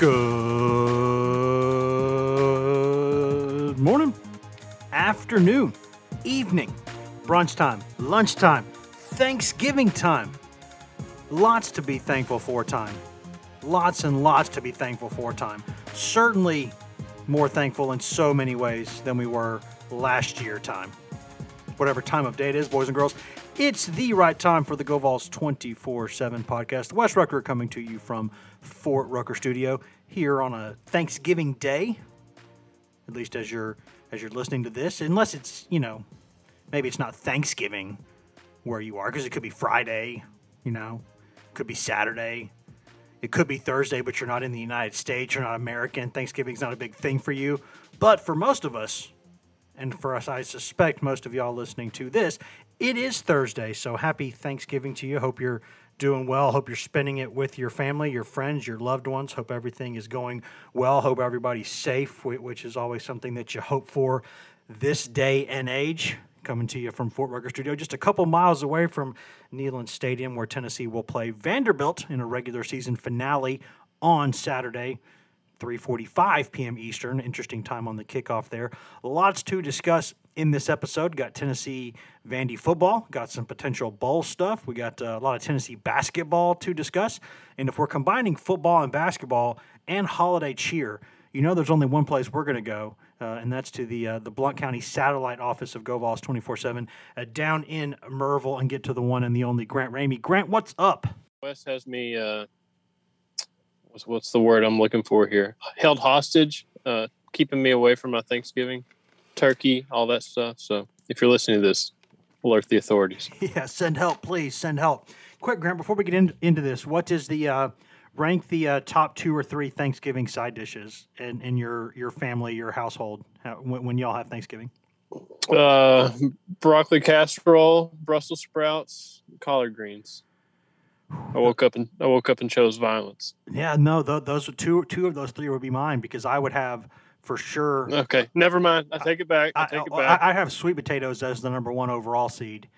Good morning, afternoon, evening, brunch time, lunchtime, Thanksgiving time. Lots to be thankful for time. Lots and lots to be thankful for time. Certainly more thankful in so many ways than we were last year time. Whatever time of day it is, boys and girls, it's the right time for the GoVols 24 7 podcast. The Wes Rucker coming to you from Fort Rucker Studio here on a Thanksgiving day. At least as you're as you're listening to this, unless it's, you know, maybe it's not Thanksgiving where you are, because it could be Friday, you know, could be Saturday, it could be Thursday, but you're not in the United States, you're not American. Thanksgiving's not a big thing for you. But for most of us, and for us, I suspect most of y'all listening to this, it is Thursday. So happy Thanksgiving to you. Hope you're doing well. Hope you're spending it with your family, your friends, your loved ones. Hope everything is going well. Hope everybody's safe, which is always something that you hope for this day and age. Coming to you from Fort Rucker Studio, just a couple miles away from Neyland Stadium, where Tennessee will play Vanderbilt in a regular season finale on Saturday. 3:45 p.m. Eastern. Interesting time on the kickoff there. Lots to discuss in this episode. Got Tennessee Vandy football. Got some potential bowl stuff. We got uh, a lot of Tennessee basketball to discuss. And if we're combining football and basketball and holiday cheer, you know there's only one place we're going to go, uh, and that's to the uh, the Blount County satellite office of GoVols 24/7 uh, down in Maryville, and get to the one and the only Grant Ramey. Grant, what's up? Wes has me. What's what's the word I'm looking for here? Held hostage, uh, keeping me away from my Thanksgiving turkey, all that stuff. So if you're listening to this, alert the authorities. Yeah, send help, please. Send help. Quick, Grant, before we get in, into this, what is the uh, rank the uh, top two or three Thanksgiving side dishes in, in your your family, your household, when, when y'all have Thanksgiving? Uh, broccoli casserole, Brussels sprouts, collard greens. I woke up and I woke up and chose violence. Yeah, no, th- those are two two of those three would be mine because I would have for sure. Okay, never mind. I take it back. I, I, take it I, back. I have sweet potatoes as the number one overall seed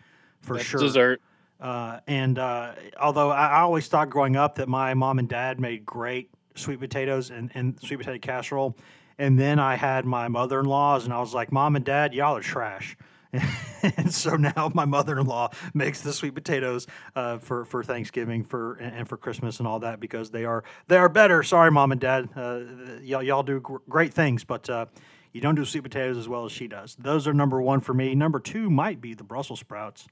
for That's sure. Dessert. Uh, and uh, although I, I always thought growing up that my mom and dad made great sweet potatoes and, and sweet potato casserole, and then I had my mother in laws, and I was like, Mom and Dad, y'all are trash. and so now my mother-in-law makes the sweet potatoes uh, for for Thanksgiving for and and for Christmas and all that because they are they are better. Sorry, mom and dad, uh, y'all y'all do gr- great things, but uh, you don't do sweet potatoes as well as she does. Those are number one for me. Number two might be the Brussels sprouts.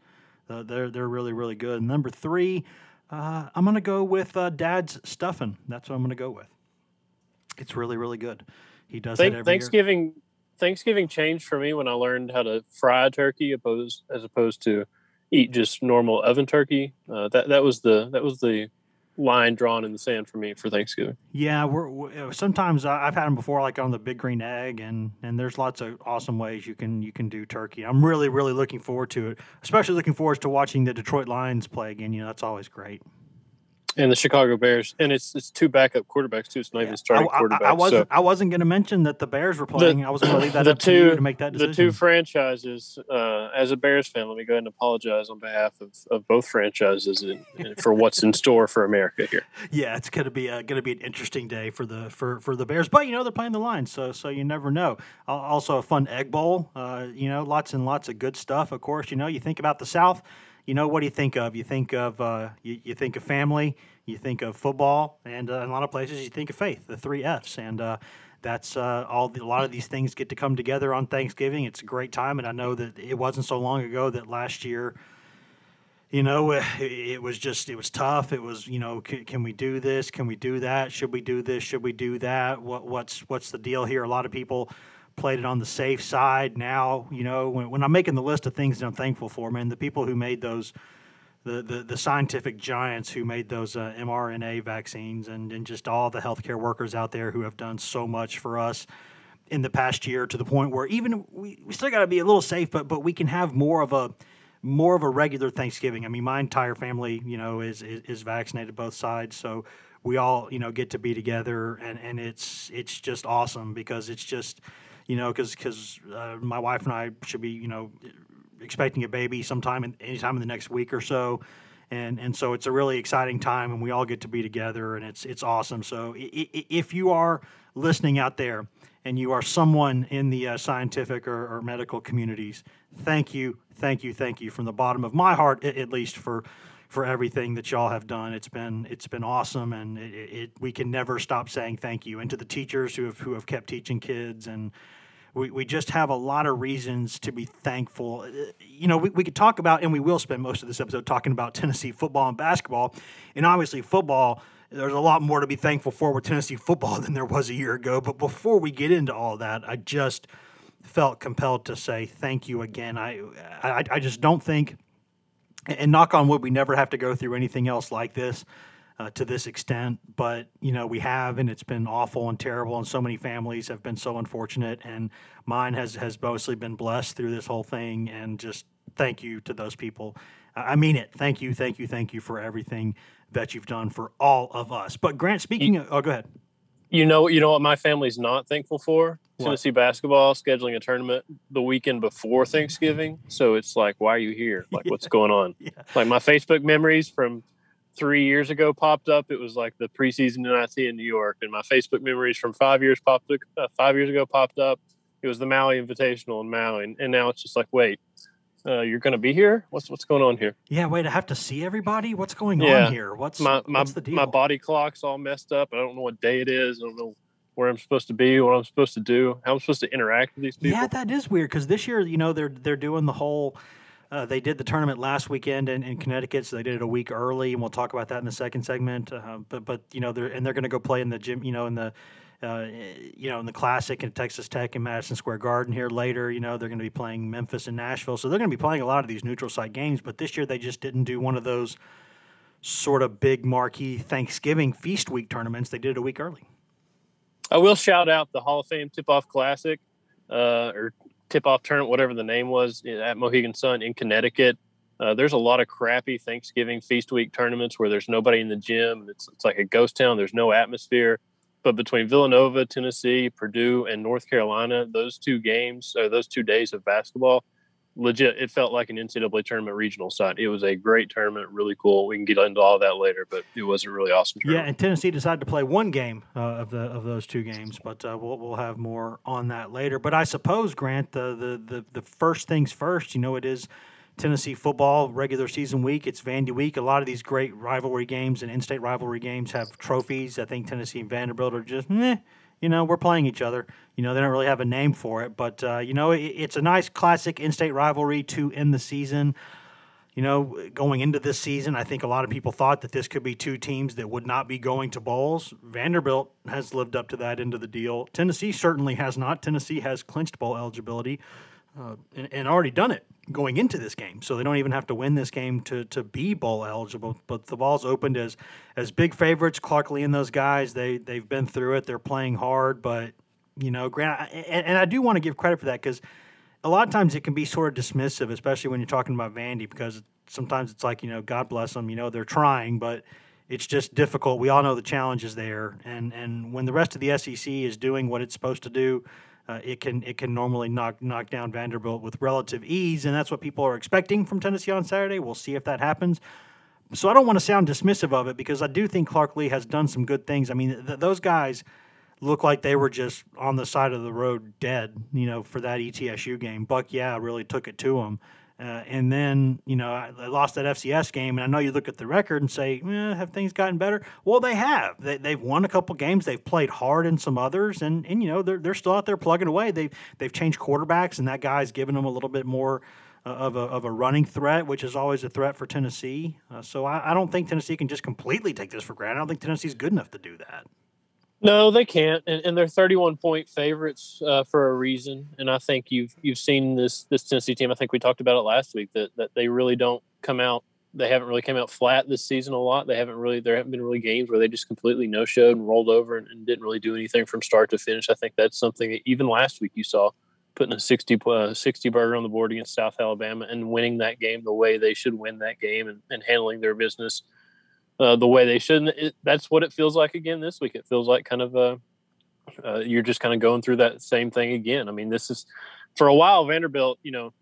Uh, they're they're really really good. Number three, uh, I'm gonna go with uh, Dad's stuffing. That's what I'm gonna go with. It's really really good. He does Thank, it every year. Thanksgiving changed for me when I learned how to fry turkey opposed as opposed to eat just normal oven turkey. Uh, that that was the that was the line drawn in the sand for me for Thanksgiving. Yeah, we're, we sometimes I- I've had them before, like on the big green egg, and and there's lots of awesome ways you can you can do turkey. I'm really really looking forward to it, especially looking forward to watching the Detroit Lions play again. You know, that's always great. And the Chicago Bears, and it's it's two backup quarterbacks too. It's not even I, starting I- I quarterback. wasn't so I wasn't going to mention that the Bears were playing. I was going to leave that the up to you to make that decision. the two franchises. Uh, as a Bears fan, let me go ahead and apologize on behalf of, of both franchises and, and for what's in store for America here. yeah, it's going to be going to be an interesting day for the for, for the Bears. But you know they're playing the Lions, so so you never know. Also a fun Egg Bowl. Uh, you know, lots and lots of good stuff. Of course, you know you think about the South. You know what do you think of? You think of uh, you, you think of family. You think of football, and uh, in a lot of places you think of faith. The three Fs, and uh, that's uh, all. The, a lot of these things get to come together on Thanksgiving. It's a great time, and I know that it wasn't so long ago that last year you know, it, was just it was tough. It was you know, can, we do this? Can we do that? Should we do this? Should we do that? What what's what's the deal here? A lot of people played it on the safe side. Now, you know, when, when I'm making the list of things that I'm thankful for, man, the people who made those. The, the, the scientific giants who made those uh, mRNA vaccines and, and just all the healthcare workers out there who have done so much for us in the past year to the point where even we, we still got to be a little safe, but but we can have more of a more of a regular Thanksgiving. I mean, my entire family, you know, is, is, is vaccinated both sides, so we all, you know, get to be together, and, and it's it's just awesome because it's just, you know, because because uh, my wife and I should be, you know, expecting a baby sometime in anytime in the next week or so. And, and so it's a really exciting time, and we all get to be together, and it's it's awesome. So if you are listening out there, and you are someone in the uh, scientific or, or, medical communities, thank you, thank you, thank you from the bottom of my heart, at, at least for for everything that y'all have done. It's been it's been awesome, and it, it, we can never stop saying thank you. And to the teachers who have who have kept teaching kids, and we, we just have a lot of reasons to be thankful. Uh, you know, we, we could talk about, and we will spend most of this episode talking about Tennessee football and basketball, and obviously football there's a lot more to be thankful for with Tennessee football than there was a year ago. But before we get into all that, I just felt compelled to say thank you again. I, I, I just don't think, and knock on wood, we never have to go through anything else like this. Uh, to this extent, but you know we have, and it's been awful and terrible, and so many families have been so unfortunate, and mine has has mostly been blessed through this whole thing, and just thank you to those people. I mean it. Thank you, thank you, thank you for everything that you've done for all of us. But Grant, speaking you, of, oh, go ahead. You know, you know what my family's not thankful for? What? Tennessee basketball scheduling a tournament the weekend before Thanksgiving. So it's like, why are you here? Like, yeah. what's going on? Yeah. Like my Facebook memories from three years ago popped up. It was like the preseason NIT in New York, and my Facebook memories from five years popped uh, five years ago popped up. It was the Maui Invitational in Maui, and, and now it's just like, wait, uh, you're going to be here? What's what's going on here? Yeah, wait, I have to see everybody. What's going yeah. on here? What's my my what's the deal? my body clock's all messed up. I don't know what day it is. I don't know where I'm supposed to be, what I'm supposed to do, how I'm supposed to interact with these people. Yeah, that is weird because this year, you know, they're they're doing the whole. Uh, they did the tournament last weekend in, in, Connecticut, so they did it a week early, and we'll talk about that in the second segment. Uh, but but you know, they're and they're going to go play in the gym, you know, in the uh, you know, in the Classic and Texas Tech and Madison Square Garden here later. You know, they're going to be playing Memphis and Nashville, so they're going to be playing a lot of these neutral site games. But this year they just didn't do one of those sort of big marquee Thanksgiving feast week tournaments. They did it a week early. I will shout out the Hall of Fame Tip Off Classic uh, or Tip Off Tournament, whatever the name was, at Mohegan Sun in Connecticut. Uh, there's a lot of crappy Thanksgiving feast week tournaments where there's nobody in the gym. It's, it's like a ghost town. There's no atmosphere. But between Villanova, Tennessee, Purdue, and North Carolina, those two games, or those two days of basketball, legit, it felt like an NCAA tournament regional site. It was a great tournament, really cool. We can get into all that later, but it was a really awesome tournament. Yeah, and Tennessee decided to play one game uh, of the of those two games, but uh, we'll we'll have more on that later. But I suppose Grant, the the the, the first things first, you know, it is Tennessee football regular season week. It's Vandy week. A lot of these great rivalry games and in-state rivalry games have trophies. I think Tennessee and Vanderbilt are just, eh, you know, we're playing each other. You know, they don't really have a name for it, but uh, you know, it, it's a nice classic in-state rivalry to end the season. You know, going into this season, I think a lot of people thought that this could be two teams that would not be going to bowls. Vanderbilt has lived up to that end of the deal. Tennessee certainly has not. Tennessee has clinched bowl eligibility uh, and, and already done it going into this game, so they don't even have to win this game to to be bowl eligible. But the ball's opened as as big favorites. Clark Lea and those guys, they they've been through it. They're playing hard, but you know, Grant, and, and I do want to give credit for that because a lot of times it can be sort of dismissive, especially when you're talking about Vandy, because sometimes it's like you know, God bless them, you know, they're trying, but it's just difficult. We all know the challenges there, and and when the rest of the SEC is doing what it's supposed to do uh, it can it can normally knock knock down Vanderbilt with relative ease, and that's what people are expecting from Tennessee on Saturday. We'll see if that happens. So I don't want to sound dismissive of it because I do think Clark Lea has done some good things. I mean, th- those guys look like they were just on the side of the road dead, you know, for that ETSU game. Buck, yeah, really took it to them. Uh, and then, you know, they lost that FCS game. And I know you look at the record and say, eh, have things gotten better? Well, they have. They, they've won a couple games. They've played hard in some others. And, and you know, they're, they're still out there plugging away. They've, they've changed quarterbacks, and that guy's given them a little bit more uh, of, a, of a running threat, which is always a threat for Tennessee. Uh, so I, I don't think Tennessee can just completely take this for granted. I don't think Tennessee's good enough to do that. No, they can't, and, and they're 31 point favorites uh, for a reason. And I think you've you've seen this this Tennessee team. I think we talked about it last week that that they really don't come out. They haven't really come out flat this season a lot. They haven't really there haven't been really games where they just completely no showed and rolled over and, and, didn't really do anything from start to finish. I think that's something that even last week you saw putting a 60 uh, 60 burger on the board against South Alabama and winning that game the way they should win that game and, and handling their business uh, the way they should. It, that's what it feels like again this week. It feels like kind of a uh, you're just kind of going through that same thing again. I mean, this is for a while Vanderbilt. You know,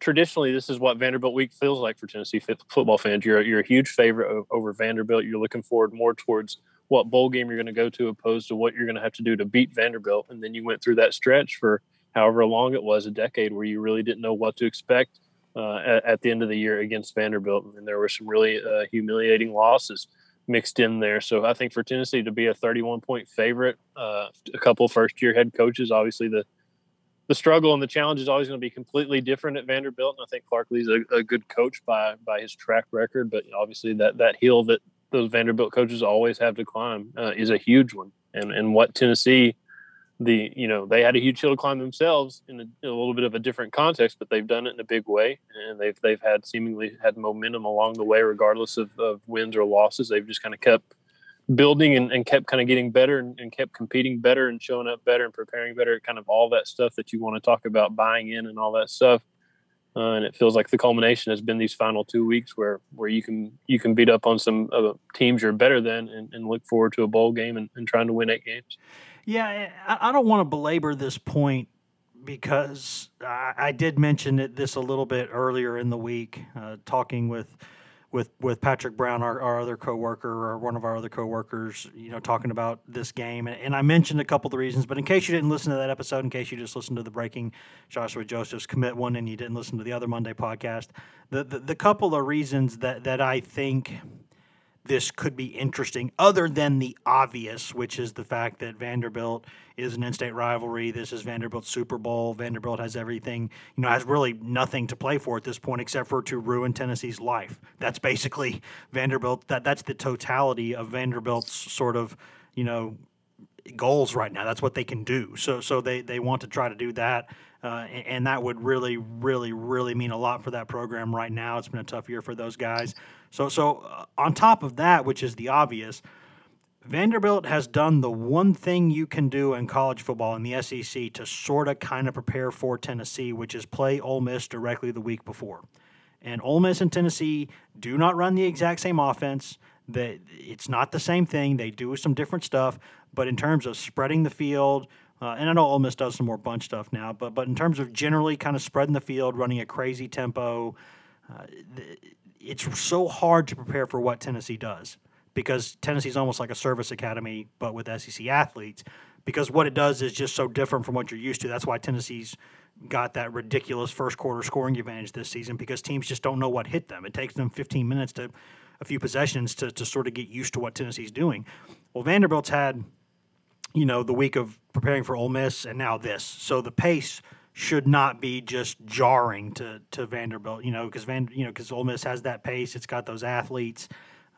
traditionally this is what Vanderbilt week feels like for Tennessee football fans. You're you're a huge favorite over Vanderbilt. You're looking forward more towards what bowl game you're going to go to, opposed to what you're going to have to do to beat Vanderbilt. And then you went through that stretch for however long it was, a decade, where you really didn't know what to expect uh, at, at, the end of the year against Vanderbilt, and there were some really uh, humiliating losses mixed in there. So I think for Tennessee to be a 31 point favorite, uh, a couple first year head coaches, obviously the the struggle and the challenge is always going to be completely different at Vanderbilt. And I think Clark Lea's a, a good coach by by his track record, but obviously that that hill that those Vanderbilt coaches always have to climb uh, is a huge one. And and what Tennessee the you know they had a huge hill climb themselves in a, in a, little bit of a different context, but they've done it in a big way, and they've they've had seemingly had momentum along the way, regardless of, of wins or losses. They've just kind of kept building and, and kept kind of getting better and, and, kept competing better and showing up better and preparing better. Kind of all that stuff that you want to talk about buying in and all that stuff. Uh, and it feels like the culmination has been these final two weeks where where you can you can beat up on some uh, teams you're better than and, and, look forward to a bowl game and, and trying to win eight games. Yeah, I don't want to belabor this point because I, did mention it, this a little bit earlier in the week, uh, talking with with with Patrick Brown, our, our other coworker, or one of our other coworkers, you know, talking about this game, and, and, I mentioned a couple of the reasons. But in case you didn't listen to that episode, in case you just listened to the Breaking Joshua Josephs commit one, and you didn't listen to the other Monday podcast, the the, the couple of reasons that that I think this could be interesting, other than the obvious, which is the fact that Vanderbilt is an in-state rivalry. This is Vanderbilt's Super Bowl. Vanderbilt has everything, you know, has really nothing to play for at this point except for to ruin Tennessee's life. That's basically Vanderbilt. That that's the totality of Vanderbilt's sort of, you know, goals right now. That's what they can do. So so they they want to try to do that. Uh, and, and, that would really, really, really mean a lot for that program right now. It's been a tough year for those guys. So, so uh, on top of that, which is the obvious, Vanderbilt has done the one thing you can do in college football in the SEC to sort of kind of prepare for Tennessee, which is play Ole Miss directly the week before. And Ole Miss and Tennessee do not run the exact same offense. That it's not the same thing. They do some different stuff, but in terms of spreading the field, uh, and I know Ole Miss does some more bunch stuff now, but but in terms of generally kind of spreading the field, running a crazy tempo, uh, it's so hard to prepare for what Tennessee does because Tennessee's almost like a service academy, but with SEC athletes. Because what it does is just so different from what you're used to. That's why Tennessee's got that ridiculous first quarter scoring advantage this season because teams just don't know what hit them. It takes them 15 minutes to a few possessions to, to sort of get used to what Tennessee's doing. Well, Vanderbilt's had you know, the week of preparing for Ole Miss and now this. So the pace should not be just jarring to to Vanderbilt, you know, because Van, you know, because Ole Miss has that pace. It's got those athletes.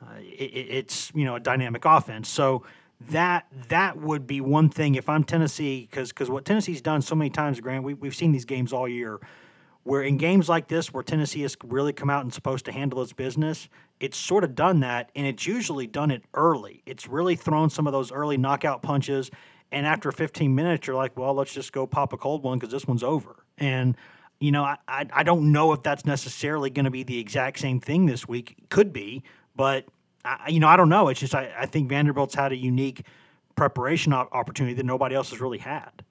Uh, it, it's you know a dynamic offense. So that that would be one thing if I'm Tennessee, because because what Tennessee's done so many times, Grant, we, we've seen these games all year, where in games like this, where Tennessee has really come out and supposed to handle its business, it's sort of done that, and it's usually done it early. It's really thrown some of those early knockout punches, and after 15 minutes, you're like, well, let's just go pop a cold one because this one's over. And you know, I, I, I don't know if that's necessarily going to be the exact same thing this week. Could be, but I, you know, I don't know. It's just I, I think Vanderbilt's had a unique preparation opportunity that nobody else has really had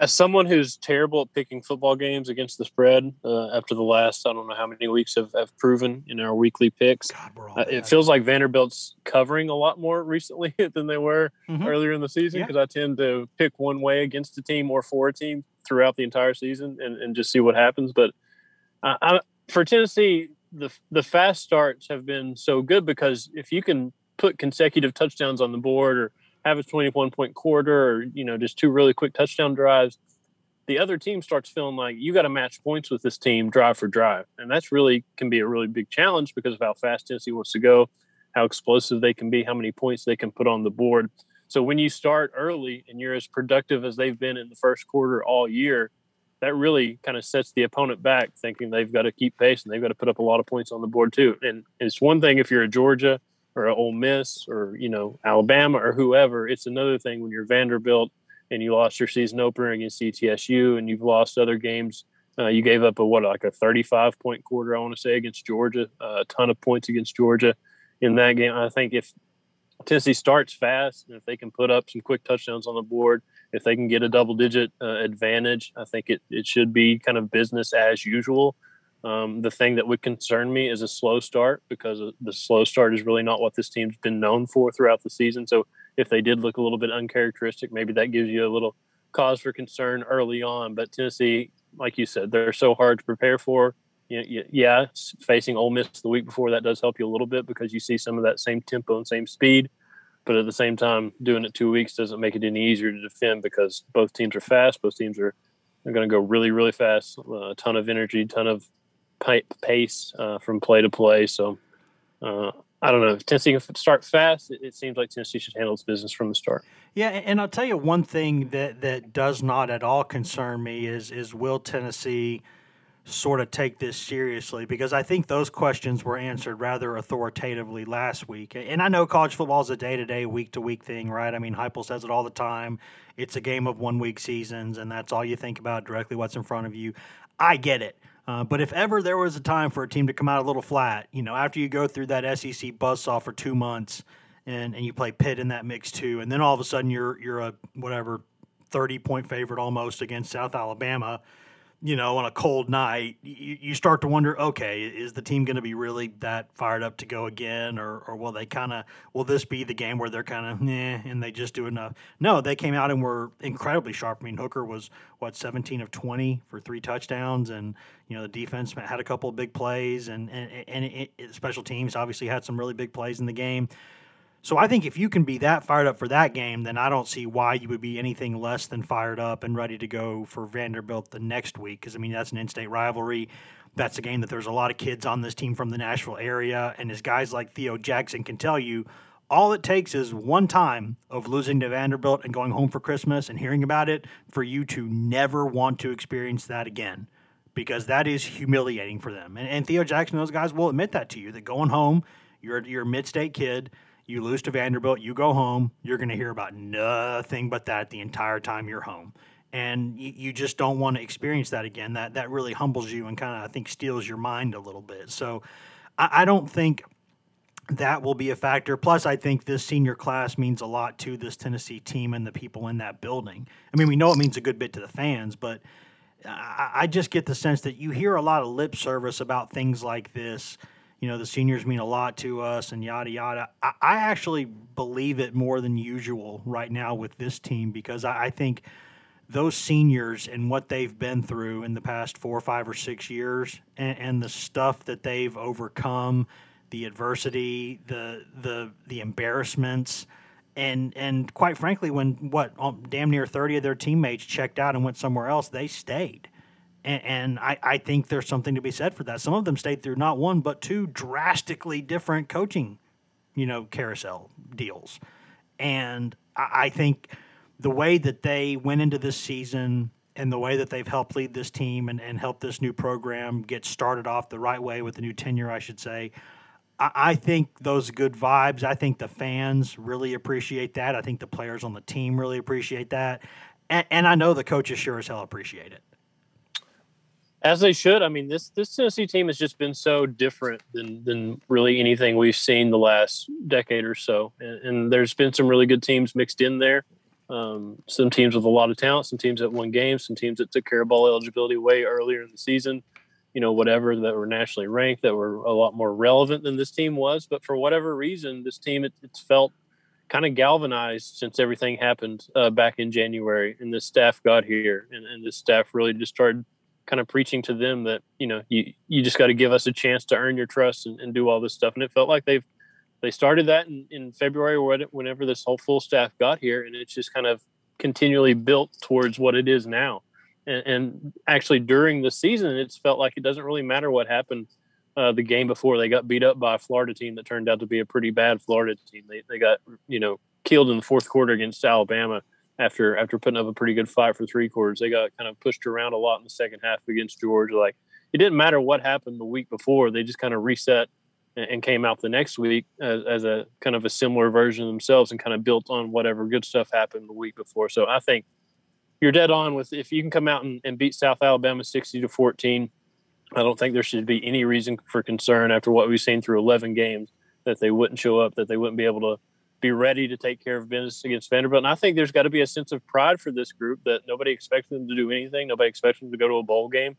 as someone who's terrible at picking football games against the spread uh, after the last I don't know how many weeks have, have proven in our weekly picks, God, uh, it feels like Vanderbilt's covering a lot more recently than they were mm-hmm. earlier in the season because yeah. I tend to pick one way against a team or for a team throughout the entire season and, and just see what happens. But I, for Tennessee, the the fast starts have been so good because if you can put consecutive touchdowns on the board or have a 21 point quarter or you know just two really quick touchdown drives the other team starts feeling like you got to match points with this team drive for drive. And that's really can be a really big challenge because of how fast tennessee wants to go how explosive they can be how many points they can put on the board. So when you start early and you're as productive as they've been in the first quarter all year that really kind of sets the opponent back thinking they've got to keep pace and they've got to put up a lot of points on the board too. And it's one thing if you're a georgia or Ole Miss or you know Alabama or whoever. It's another thing when you're Vanderbilt and you lost your season opener against ETSU and you've lost other games. Uh, you gave up a what like a 35 point quarter I want to say against Georgia, uh, a ton of points against Georgia in that game. I think if Tennessee starts fast and if they can put up some quick touchdowns on the board, if they can get a double digit uh, advantage, I think it, it should be kind of business as usual. Um, the thing that would concern me is a slow start because the slow start is really not what this team's been known for throughout the season. So if they did look a little bit uncharacteristic, maybe that gives you a little cause for concern early on. But Tennessee, like you said, they're so hard to prepare for. Yeah, facing Ole Miss the week before that does help you a little bit because you see some of that same tempo and same speed. But at the same time, doing it two weeks doesn't make it any easier to defend because both teams are fast. Both teams are, are going to go really, really fast. A ton of energy, ton of pace uh, from play to play. So uh, I don't know. If Tennessee can start fast, it, it, seems like Tennessee should handle its business from the start. Yeah, and I'll tell you one thing that, that does not at all concern me is is will Tennessee sort of take this seriously because I think those questions were answered rather authoritatively last week. And I know college football is a day to day, week to week thing, right? I mean, Heupel says it all the time. It's a game of one week seasons, and that's all you think about directly what's in front of you. I get it. Uh, but if ever there was a time for a team to come out a little flat, you know, after you go through that SEC buzzsaw for two months and, and you play Pitt in that mix too, and then all of a sudden you're you're a whatever 30 point favorite almost against South Alabama, you know, on a cold night, you, you start to wonder, okay, is the team going to be really that fired up to go again, or or will they kind of will this be the game where they're kind of nah and they just do enough? No, they came out and were incredibly sharp. I mean, Hooker was what 17 of 20 for three touchdowns, and you know the defense had a couple of big plays, and and and it, it, special teams obviously had some really big plays in the game. So I think if you can be that fired up for that game, then I don't see why you would be anything less than fired up and ready to go for Vanderbilt the next week. Because I mean that's an in-state rivalry. That's a game that there's a lot of kids on this team from the Nashville area, and as guys like Theo Jackson can tell you, all it takes is one time of losing to Vanderbilt and going home for Christmas and hearing about it for you to never want to experience that again because that is humiliating for them. And, and Theo Jackson, those guys will admit that to you that going home, you're, you're a mid state kid you lose to Vanderbilt, you go home, you're going to hear about nothing but that the entire time you're home. And you, you just don't want to experience that again. That that really humbles you and kind of I think steels your mind a little bit. So I, I don't think that will be a factor. Plus, I think this senior class means a lot to this Tennessee team and the people in that building. I mean, we know it means a good bit to the fans, but I, I just get the sense that you hear a lot of lip service about things like this you know, the seniors mean a lot to us and yada yada. I, I actually believe it more than usual right now with this team because I, I think those seniors and what they've been through in the past four, five, or six years, and, and, the stuff that they've overcome, the adversity, the the the embarrassments, and and quite frankly, when what um, damn near thirty of their teammates checked out and went somewhere else, they stayed. And, and I, I think there's something to be said for that. Some of them stayed through not one, but two drastically different coaching, you know, carousel deals. And I, I think the way that they went into this season and the way that they've helped lead this team and, and help this new program get started off the right way with the new tenure, I should say. I, I think those good vibes, I think the fans really appreciate that. I think the players on the team really appreciate that. And, and I know the coaches sure as hell appreciate it. As they should. I mean, this this Tennessee team has just been so different than than really anything we've seen the last decade or so. And, and there's been some really good teams mixed in there. Um, some teams with a lot of talent, some teams that won games, some teams that took care of ball eligibility way earlier in the season. You know, whatever that were nationally ranked, that were a lot more relevant than this team was. But for whatever reason, this team it, it's felt kind of galvanized since everything happened uh, back in January, and the staff got here, and, and the staff really just started kind of preaching to them that you know you you just got to give us a chance to earn your trust and, and, do all this stuff. And it felt like they've they started that in, in February or whenever this whole full staff got here, and it's just kind of continually built towards what it is now. And, and actually, during the season, it's felt like it doesn't really matter what happened uh, the game before they got beat up by a Florida team that turned out to be a pretty bad Florida team. They, they got you know killed in the fourth quarter against Alabama after after putting up a pretty good fight for three quarters. They got kind of pushed around a lot in the second half against Georgia. Like it didn't matter what happened the week before; they just kind of reset and, came out the next week as, as, a kind of a similar version of themselves and kind of built on whatever good stuff happened the week before. So I think you're dead on with if you can come out and, and beat South Alabama sixty to fourteen I don't think there should be any reason for concern after what we've seen through 11 games that they wouldn't show up, that they wouldn't be able to be ready to take care of business against Vanderbilt. And I think there's got to be a sense of pride for this group that nobody expects them to do anything. Nobody expects them to go to a bowl game.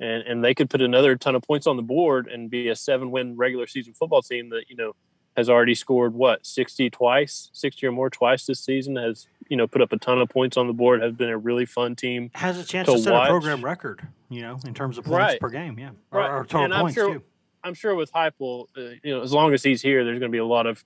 And, and they could put another ton of points on the board and be a seven win regular season football team that, you know, has already scored what 60 twice 60 or more twice this season has you know put up a ton of points on the board has been a really fun team has a chance to, to set watch. a program record you know in terms of points right. per game yeah or, right. or total and points I'm sure, too i'm sure with Heupel, uh, you know as long as he's here there's going to be a lot of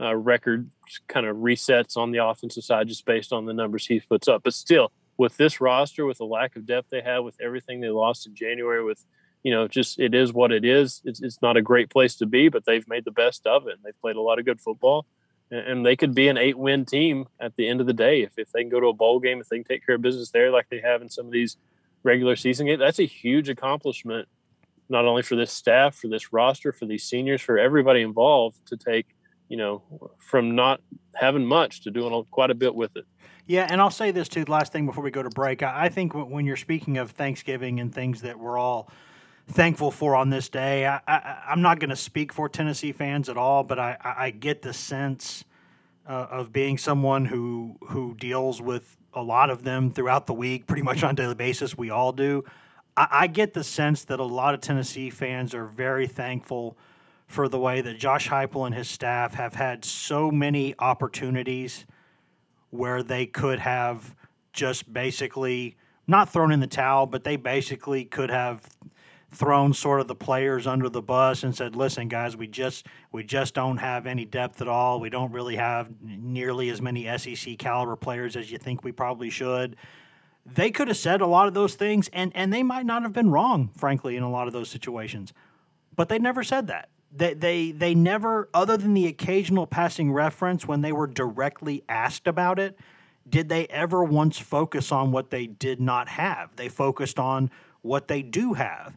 uh, record kind of resets on the offensive side just based on the numbers he puts up but still with this roster with the lack of depth they have with everything they lost in january with you know, just it is what it is. It's, it's not a great place to be, but they've made the best of it. And they've played a lot of good football, and, and they could be an eight-win team at the end of the day if if they can go to a bowl game, if they can take care of business there, like they have in some of these regular season games. That's a huge accomplishment, not only for this staff, for this roster, for these seniors, for everybody involved to take, you know, from not having much to doing quite a bit with it. Yeah, and I'll say this too. Last thing before we go to break, I, think when you're speaking of Thanksgiving and things that we're all thankful for on this day. I, I, am not going to speak for Tennessee fans at all, but I, I get the sense uh, of being someone who who deals with a lot of them throughout the week, pretty much on a daily basis. We all do. I, I get the sense that a lot of Tennessee fans are very thankful for the way that Josh Heupel and his staff have had so many opportunities where they could have just basically not thrown in the towel, but they basically could have thrown sort of the players under the bus and said, "Listen, guys, we just we just don't have any depth at all. We don't really have nearly as many SEC caliber players as you think we probably should." They could have said a lot of those things, and and they might not have been wrong, frankly, in a lot of those situations. But they never said that. They they they never, other than the occasional passing reference when they were directly asked about it, did they ever once focus on what they did not have. They focused on what they do have.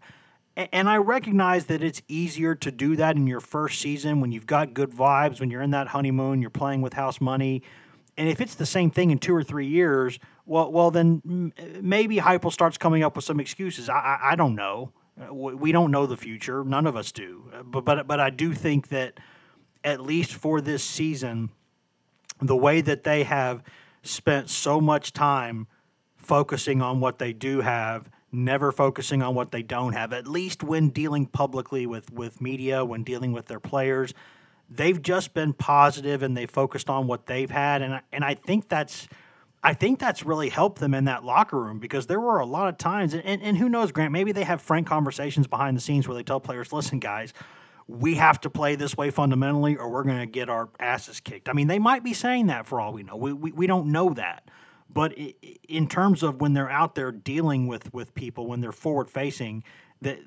And I recognize that it's easier to do that in your first season when you've got good vibes, when you're in that honeymoon, you're playing with house money. And if it's the same thing in two or three years, well, well, then maybe Heupel starts coming up with some excuses. I, I, I don't know. Uh, we don't know the future. None of us do. Uh, but, but, but I do think that at least for this season, the way that they have spent so much time focusing on what they do have never focusing on what they don't have, at least when dealing publicly with, with media, when dealing with their players. They've just been positive and they focused on what they've had. And, and I think that's. I think that's really helped them in that locker room because there were a lot of times, and, and, and who knows, Grant, maybe they have frank conversations behind the scenes where they tell players, listen, guys, we have to play this way fundamentally or we're going to get our asses kicked. I mean, they might be saying that for all we know. We, we, we don't know that. But in terms of when they're out there dealing with with people, when they're forward facing, that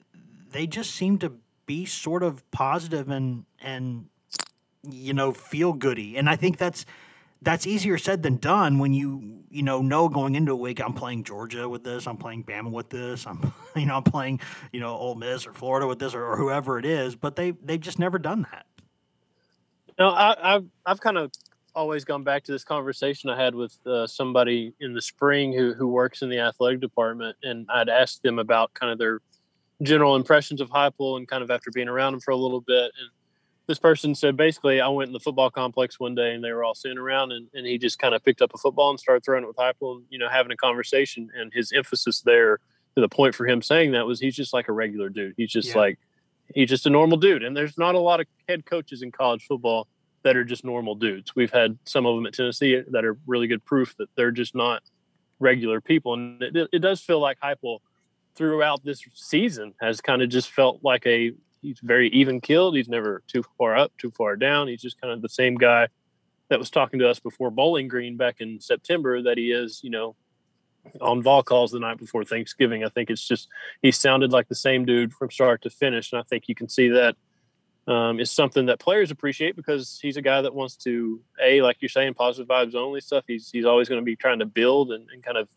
they just seem to be sort of positive and and you know feel goody. And I think that's that's easier said than done when you you know know going into a week I'm playing Georgia with this, I'm playing Bama with this, I'm you know I'm playing you know Ole Miss or Florida with this or, or whoever it is, but they they've just never done that. No, I, I've I've kind of always gone back to this conversation I had with uh, somebody in the spring who who works in the athletic department, and I'd asked them about kind of their general impressions of Heupel and kind of after being around him for a little bit. And this person said basically, I went in the football complex one day and they were all sitting around, and, and he just kind of picked up a football and started throwing it with Heupel, and you know having a conversation. And his emphasis there to the point for him saying that was he's just like a regular dude. He's just yeah. like he's just a normal dude. And there's not a lot of head coaches in college football that are just normal dudes. We've had some of them at Tennessee that are really good proof that they're just not regular people. And it, it does feel like Heupel throughout this season has kind of just felt like a he's very even killed. He's never too far up, too far down. He's just kind of the same guy that was talking to us before Bowling Green back in September that he is, you know, on vol calls the night before Thanksgiving. I think it's just he sounded like the same dude from start to finish, and I think you can see that um, is something that players appreciate because he's a guy that wants to a like you're saying positive vibes only stuff. He's he's always going to be trying to build and, and, kind of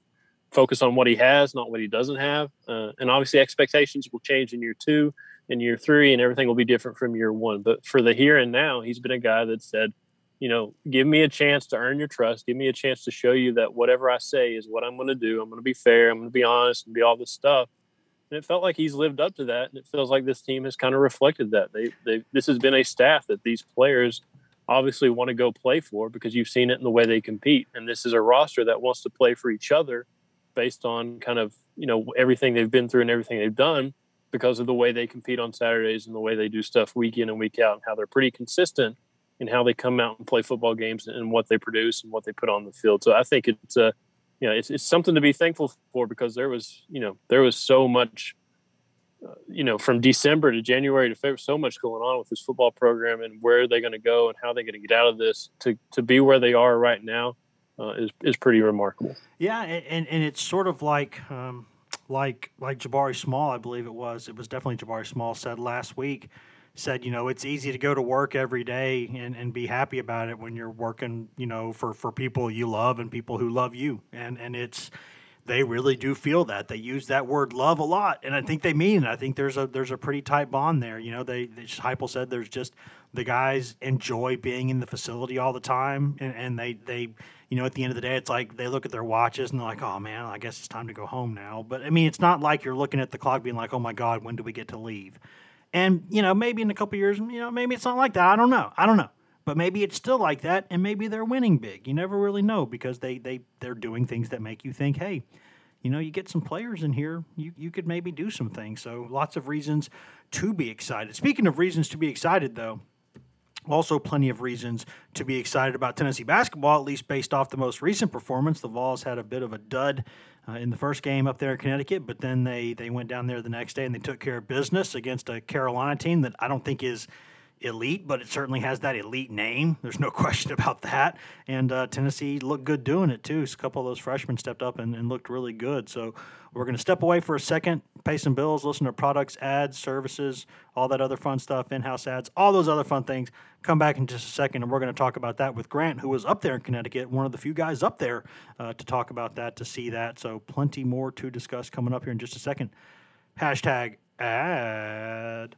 focus on what he has, not what he doesn't have. Uh, and obviously expectations will change in year two, in year three, and everything will be different from year one. But for the here and now, he's been a guy that said, you know, give me a chance to earn your trust. Give me a chance to show you that whatever I say is what I'm going to do. I'm going to be fair. I'm going to be honest and be all this stuff and it felt like he's lived up to that and it feels like this team has kind of reflected that they, they this has been a staff that these players obviously want to go play for because you've seen it in the way they compete and this is a roster that wants to play for each other based on kind of you know everything they've been through and everything they've done because of the way they compete on Saturdays and the way they do stuff week in and week out and how they're pretty consistent in how they come out and play football games and what they produce and what they put on the field so I think it's a you know, it's, it's something to be thankful for because there was, you know, there was so much, uh, you know, from December to January to February, so much going on with this football program and where are they going to go and how they're going to get out of this to, to be where they are right now uh, is, is pretty remarkable. Yeah. And, and it's sort of like, um, like, like Jabari Small, I believe it was, it was definitely Jabari Small said last week, said, you know, it's easy to go to work every day and, and be happy about it when you're working, you know, for, for people you love and people who love you. And and it's they really do feel that. They use that word love a lot. And I think they mean it. I think there's a there's a pretty tight bond there. You know, they, they Heupel said there's just the guys enjoy being in the facility all the time and, and they they you know, at the end of the day, it's like they look at their watches and they're like, "Oh man, I guess it's time to go home now." But I mean, it's not like you're looking at the clock being like, "Oh my God, when do we get to leave?" And, you know, maybe in a couple years, you know, maybe it's not like that. I don't know. I don't know. But maybe it's still like that and maybe they're winning big. You never really know because they, they, they're doing things that make you think, hey, you know, you get some players in here, you, you could maybe do some things. So lots of reasons to be excited. Speaking of reasons to be excited, though, also plenty of reasons to be excited about Tennessee basketball, at least based off the most recent performance. The Vols had a bit of a dud uh, in the first game up there in Connecticut, but then they they went down there the next day and they took care of business against a Carolina team that I don't think is elite, but it certainly has that elite name. There's no question about that. And uh, Tennessee looked good doing it too. So a couple of those freshmen stepped up and, and looked really good. So we're going to step away for a second, pay some bills, listen to products, ads, services, all that other fun stuff, in house ads, all those other fun things. Come back in just a second, and we're going to talk about that with Grant, who was up there in Connecticut, one of the few guys up there uh, to talk about that, to see that. So, plenty more to discuss coming up here in just a second. Hashtag ad.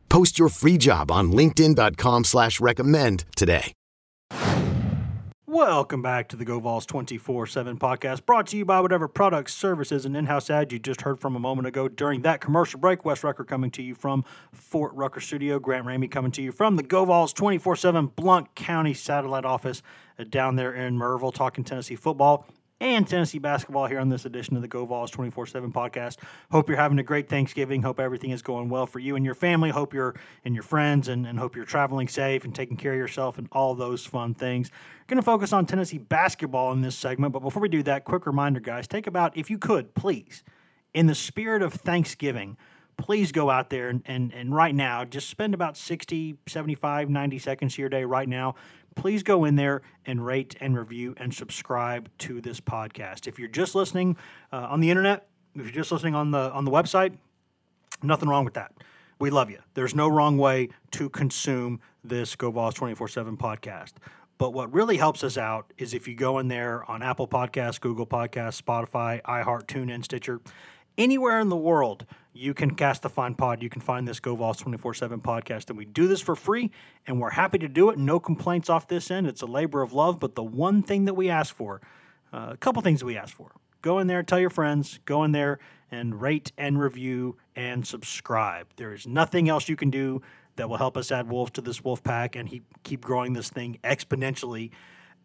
Post your free job on LinkedIn.com slash recommend today. Welcome back to the GoVols 24 7 podcast, brought to you by whatever products, services, and in house ad you just heard from a moment ago during that commercial break. Wes Rucker coming to you from Fort Rucker Studio. Grant Ramey coming to you from the GoVols 24 7 Blount County satellite office uh, down there in Maryville, talking Tennessee football and Tennessee basketball here on this edition of the Go Vols 24 7 podcast. Hope you're having a great Thanksgiving. Hope everything is going well for you and your family. Hope you're and your friends and, and hope you're traveling safe and taking care of yourself and all those fun things. We're going to focus on Tennessee basketball in this segment, but before we do that, quick reminder, guys take about, if you could, please, in the spirit of Thanksgiving, please go out there and, and, and right now, just spend about 60, 75, 90 seconds of your day right now please go in there and rate and review and subscribe to this podcast. If you're just listening uh, on the internet, if you're just listening on the on the website, Nothing wrong with that. We love you. There's no wrong way to consume this Go Vols 24 7 podcast. But what really helps us out is if you go in there on Apple Podcasts, Google Podcasts, Spotify, iHeart, TuneIn, Stitcher, anywhere in the world, you can cast the Fine Pod. You can find this Go Vols 24 7 podcast. And we do this for free, and we're happy to do it. No complaints off this end. It's a labor of love. But the one thing that we ask for, uh, a couple things that we ask for go in there, tell your friends, go in there and rate and review and subscribe. There is nothing else you can do that will help us add wolves to this wolf pack and he, keep growing this thing exponentially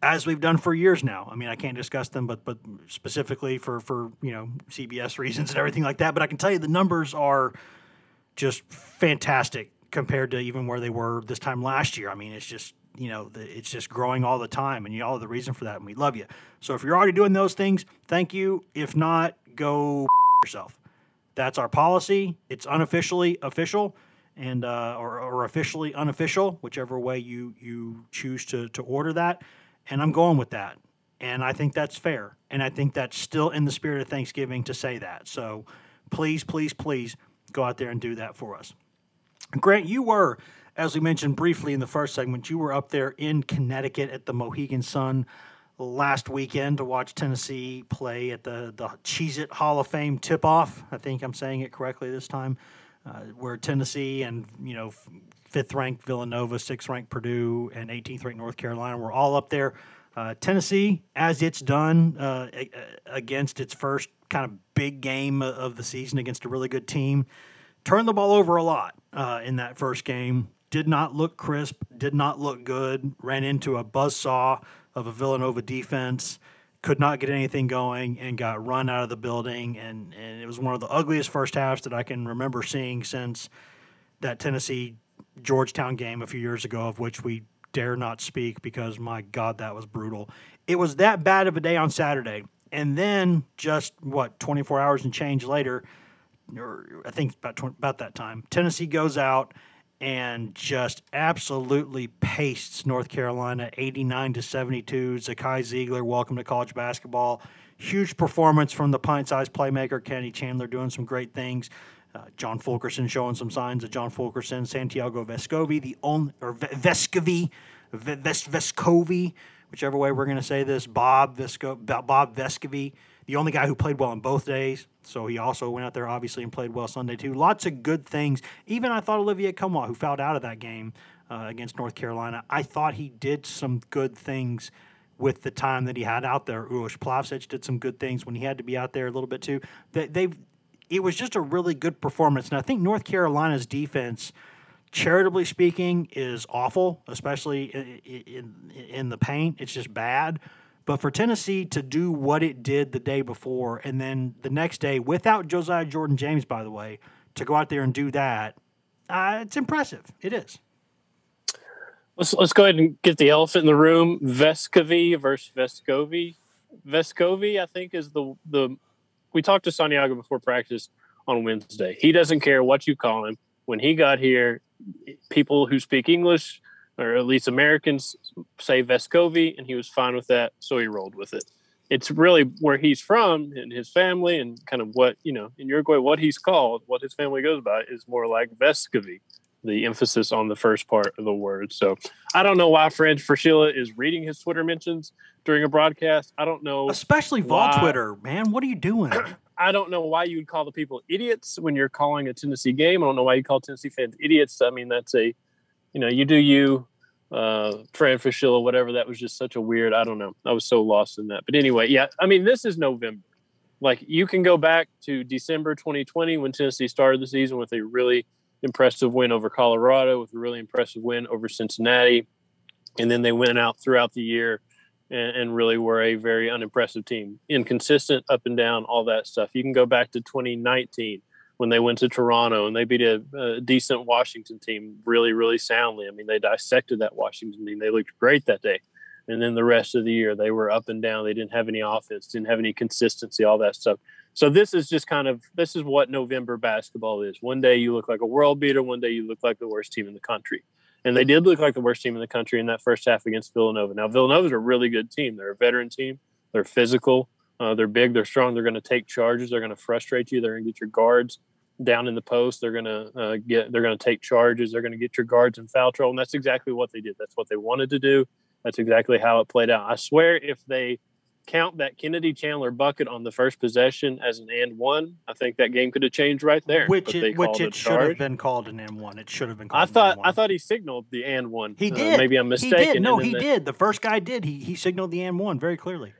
as we've done for years now. I mean, I can't discuss them, but but specifically for for you know CBS reasons and everything like that. But I can tell you the numbers are just fantastic compared to even where they were this time last year. I mean, it's just you know it's just growing all the time, and you all the reason for that, and we love you. So if you're already doing those things, thank you. If not, go yourself. That's our policy. It's unofficially official and uh, or, or officially unofficial, whichever way you you choose to to order that. And I'm going with that, and I think that's fair, and I think that's still in the spirit of Thanksgiving to say that. So please, please, please go out there and do that for us. Grant, you were, as we mentioned briefly in the first segment, you were up there in Connecticut at the Mohegan Sun last weekend to watch Tennessee play at the the Cheez It Hall of Fame tip off. I think I'm saying it correctly this time uh, where Tennessee and you know fifth ranked Villanova, sixth ranked Purdue, and 18th ranked North Carolina were all up there. Uh, Tennessee, as it's done uh, against its first kind of big game of the season against a really good team, turned the ball over a lot uh, in that first game. Did not look crisp, did not look good, ran into a buzz saw of a Villanova defense could not get anything going and got run out of the building. And, and it was one of the ugliest first halves that I can remember seeing since that Tennessee Georgetown game a few years ago, of which we dare not speak because my God, that was brutal. It was that bad of a day on Saturday. And then just what, 24 hours and change later, or I think about, 20, about that time, Tennessee goes out and just absolutely pastes North Carolina 89 to 72. Zakai Zeigler, welcome to college basketball. Huge performance from the pint sized playmaker Kenny Chandler doing some great things. Uh, John Fulkerson showing some signs of John Fulkerson, Santiago Vescovi, the only or Vescovi, Ves, Vescovi, whichever way we're going to say this. Bob Vesco, Bob Vescovi, the only guy who played well on both days. So he also went out there, obviously, and played well Sunday, too. Lots of good things. Even I thought Olivier Nkamhoua, who fouled out of that game uh, against North Carolina, I thought he did some good things with the time that he had out there. Uros Plavsic did some good things when he had to be out there a little bit, too. They, they've it was just a really good performance. And I think North Carolina's defense, charitably speaking, is awful, especially in, in, in the paint. It's just bad. But for Tennessee to do what it did the day before, and then the next day, without Josiah Jordan James, by the way, to go out there and do that, uh, it's impressive. It is. Let's let's go ahead and get the elephant in the room. Vescovi versus Vescovi. Vescovi, I think, is the the. We talked to Santiago before practice on Wednesday. He doesn't care what you call him. When he got here, people who speak English or at least Americans say Vescovi, and he was fine with that, so he rolled with it. It's really where he's from and his family, and kind of what you know in Uruguay, what he's called, what his family goes by, is more like Vescovi, the emphasis on the first part of the word. So I don't know why Fred Fraschilla is reading his Twitter mentions during a broadcast. I don't know, especially Vol Twitter, man. What are you doing? I don't know why you would call the people idiots when you're calling a Tennessee game. I don't know why you call Tennessee fans idiots. I mean, that's a you know, you do you, uh, Fran Fraschilla, whatever. That was just such a weird. I don't know. I was so lost in that. But anyway, yeah. I mean, this is November. Like you can go back to December 2020 when Tennessee started the season with a really impressive win over Colorado, with a really impressive win over Cincinnati, and then they went out throughout the year and, and really were a very unimpressive team, inconsistent, up and down, all that stuff. You can go back to 2019 when they went to Toronto and they beat a, a, decent Washington team really, really soundly. I mean, they dissected that Washington team. They looked great that day. And then the rest of the year, they were up and down. They didn't have any offense, didn't have any consistency, all that stuff. So this is just kind of this is what November basketball is. One day you look like a world beater, one day you look like the worst team in the country. And they did look like the worst team in the country in that first half against Villanova. Now Villanova's a really good team. They're a veteran team. They're physical. Uh, they're big. They're strong. They're going to take charges. They're going to frustrate you. They're going to get your guards down in the post. They're gonna uh, get they're gonna take charges. They're gonna get your guards in foul trouble, and that's exactly what they did. That's what they wanted to do. That's exactly how it played out. I swear, if they count that Kennedy Chandler bucket on the first possession as an and one, I think that game could have changed right there. Which it, which it should have been called an M one. It should have been I called. thought I thought he signaled the and one. he Uh, did. maybe I'm mistaken. He did. No, he they- did. The first guy did. He he signaled the M one very clearly.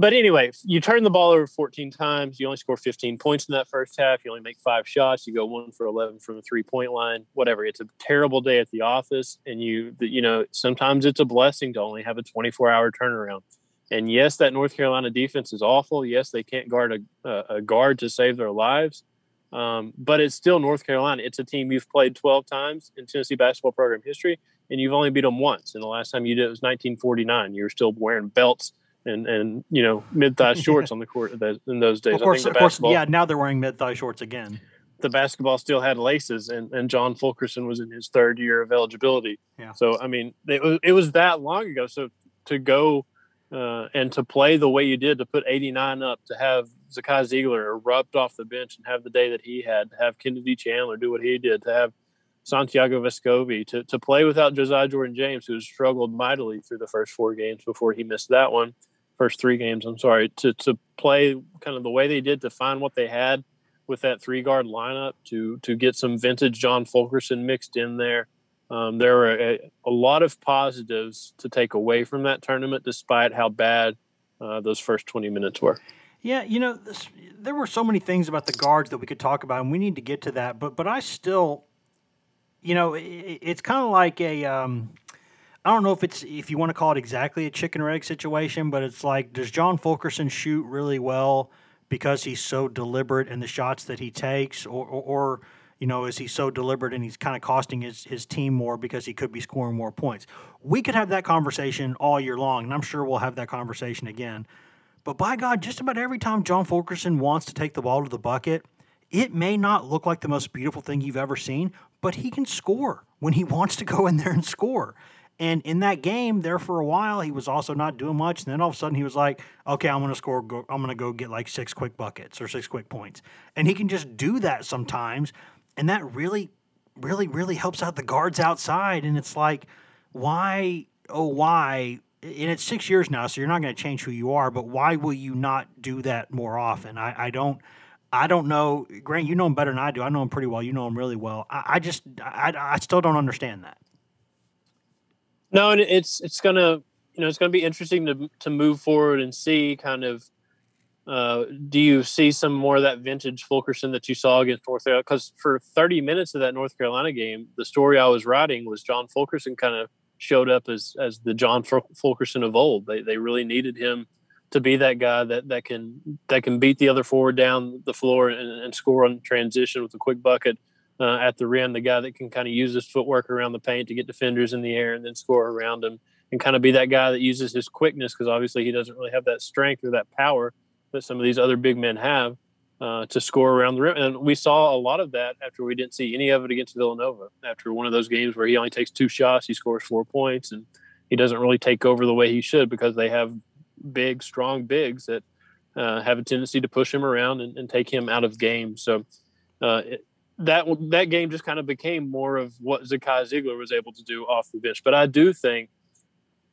But anyway, you turn the ball over 14 times. You only score 15 points in that first half. You only make five shots. You go one for 11 from the three point line. Whatever. It's a terrible day at the office, and you you know sometimes it's a blessing to only have a 24 hour turnaround. And yes, that North Carolina defense is awful. Yes, they can't guard a, a, guard to save their lives. Um, but it's still North Carolina. It's a team you've played 12 times in Tennessee basketball program history, and you've only beat them once. And the last time you did it was 1949. You were still wearing belts and and you know mid thigh shorts on the court in those days. Of course, I think of course, yeah. Now they're wearing mid thigh shorts again. the basketball still had laces, and, and John Fulkerson was in his third year of eligibility. Yeah. So I mean, it was, it was that long ago. So to go uh, and to play the way you did, to put 89 up, to have Zakai Zeigler erupt off the bench and have the day that he had, to have Kennedy Chandler do what he did, to have Santiago Vescovi, to, to play without Josiah Jordan James, who struggled mightily through the first four games before he missed that one, first three games, I'm sorry, to, to play kind of the way they did, to find what they had with that three guard lineup, to, to get some vintage John Fulkerson mixed in there. Um, there were a, a lot of positives to take away from that tournament, despite how bad uh, those first 20 minutes were. Yeah, you know, this, there were so many things about the guards that we could talk about, and we need to get to that. But but I still, you know, i it's kind of like a. Um, I don't know if it's if you want to call it exactly a chicken or egg situation, but it's like, does John Fulkerson shoot really well because he's so deliberate in the shots that he takes, or or, or you know, is he so deliberate and he's kind of costing his, his team more because he could be scoring more points? We could have that conversation all year long, and I'm sure we'll have that conversation again. But by God, just about every time John Fulkerson wants to take the ball to the bucket, it may not look like the most beautiful thing you've ever seen, but he can score when he wants to go in there and score. And in that game, there for a while, he was also not doing much. And then all of a sudden, he was like, "Okay, I'm to score. Go, I'm to go get like six quick buckets or six quick points." And he can just do that sometimes, and that really, really, really helps out the guards outside. And it's like, why, oh, why? And it's six years now, so you're not going to change who you are. But why will you not do that more often? I, I don't. I don't know, Grant. You know him better than I do. I know him pretty well. You know him really well. I, I just, I, I still don't understand that. No, and it's it's gonna you know it's gonna be interesting to to move forward and see kind of. Uh, do you see some more of that vintage Fulkerson that you saw against North Carolina? Because for 30 minutes of that North Carolina game, the story I was writing was John Fulkerson kind of showed up as as the John Fulkerson of old. They they really needed him to be that guy that that can that can beat the other forward down the floor and, and score on transition with a quick bucket uh, at the rim. The guy that can kind of use his footwork around the paint to get defenders in the air and then score around him, and kind of be that guy that uses his quickness because obviously he doesn't really have that strength or that power that some of these other big men have uh, to score around the rim. And we saw a lot of that after we didn't see any of it against Villanova. After one of those games where he only takes two shots, he scores four points, and he doesn't really take over the way he should because they have big, strong bigs that uh, have a tendency to push him around and, and take him out of games. So uh, it, that that game just kind of became more of what Zakai Zeigler was able to do off the bench. But I do think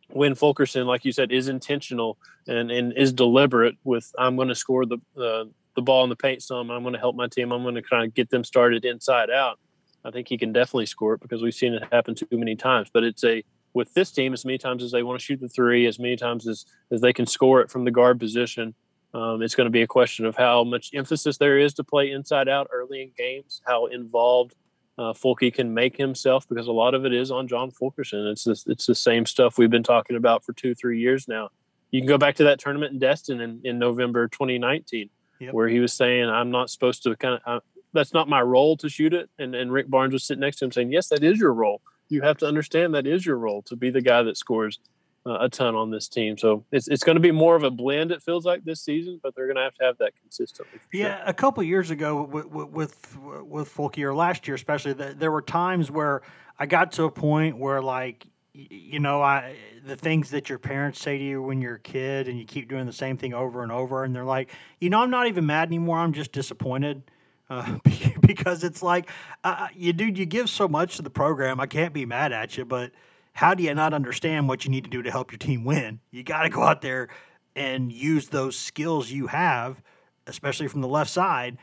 when Fulkerson, like you said, is intentional and, and is deliberate with I'm going to score the uh, the ball in the paint some. I'm going to help my team. I'm going to kind of get them started inside out. I think he can definitely score it because we've seen it happen too many times. But it's a with this team as many times as they want to shoot the three, as many times as as they can score it from the guard position. Um, it's going to be a question of how much emphasis there is to play inside out early in games, how involved uh, Fulke can make himself, because a lot of it is on John Fulkerson. It's this, it's the same stuff we've been talking about for two, three years now. You can go back to that tournament in Destin in, in November 2019, Yep. where he was saying, "I'm not supposed to kind of, uh, that's not my role to shoot it," and and Rick Barnes was sitting next to him saying, "Yes, that is your role. You have to understand that is your role to be the guy that scores." Uh, a ton on this team, so it's it's going to be more of a blend. It feels like this season, but they're going to have to have that consistently. for sure. Yeah, a couple years ago with with with, Fulke, or last year especially, th- there were times where I got to a point where like you know I the things that your parents say to you when you're a kid and you keep doing the same thing over and over and they're like you know I'm not even mad anymore I'm just disappointed uh, because it's like, uh, you dude, you give so much to the program. I can't be mad at you, but how do you not understand what you need to do to help your team win? You got to go out there and use those skills you have, especially from the left side,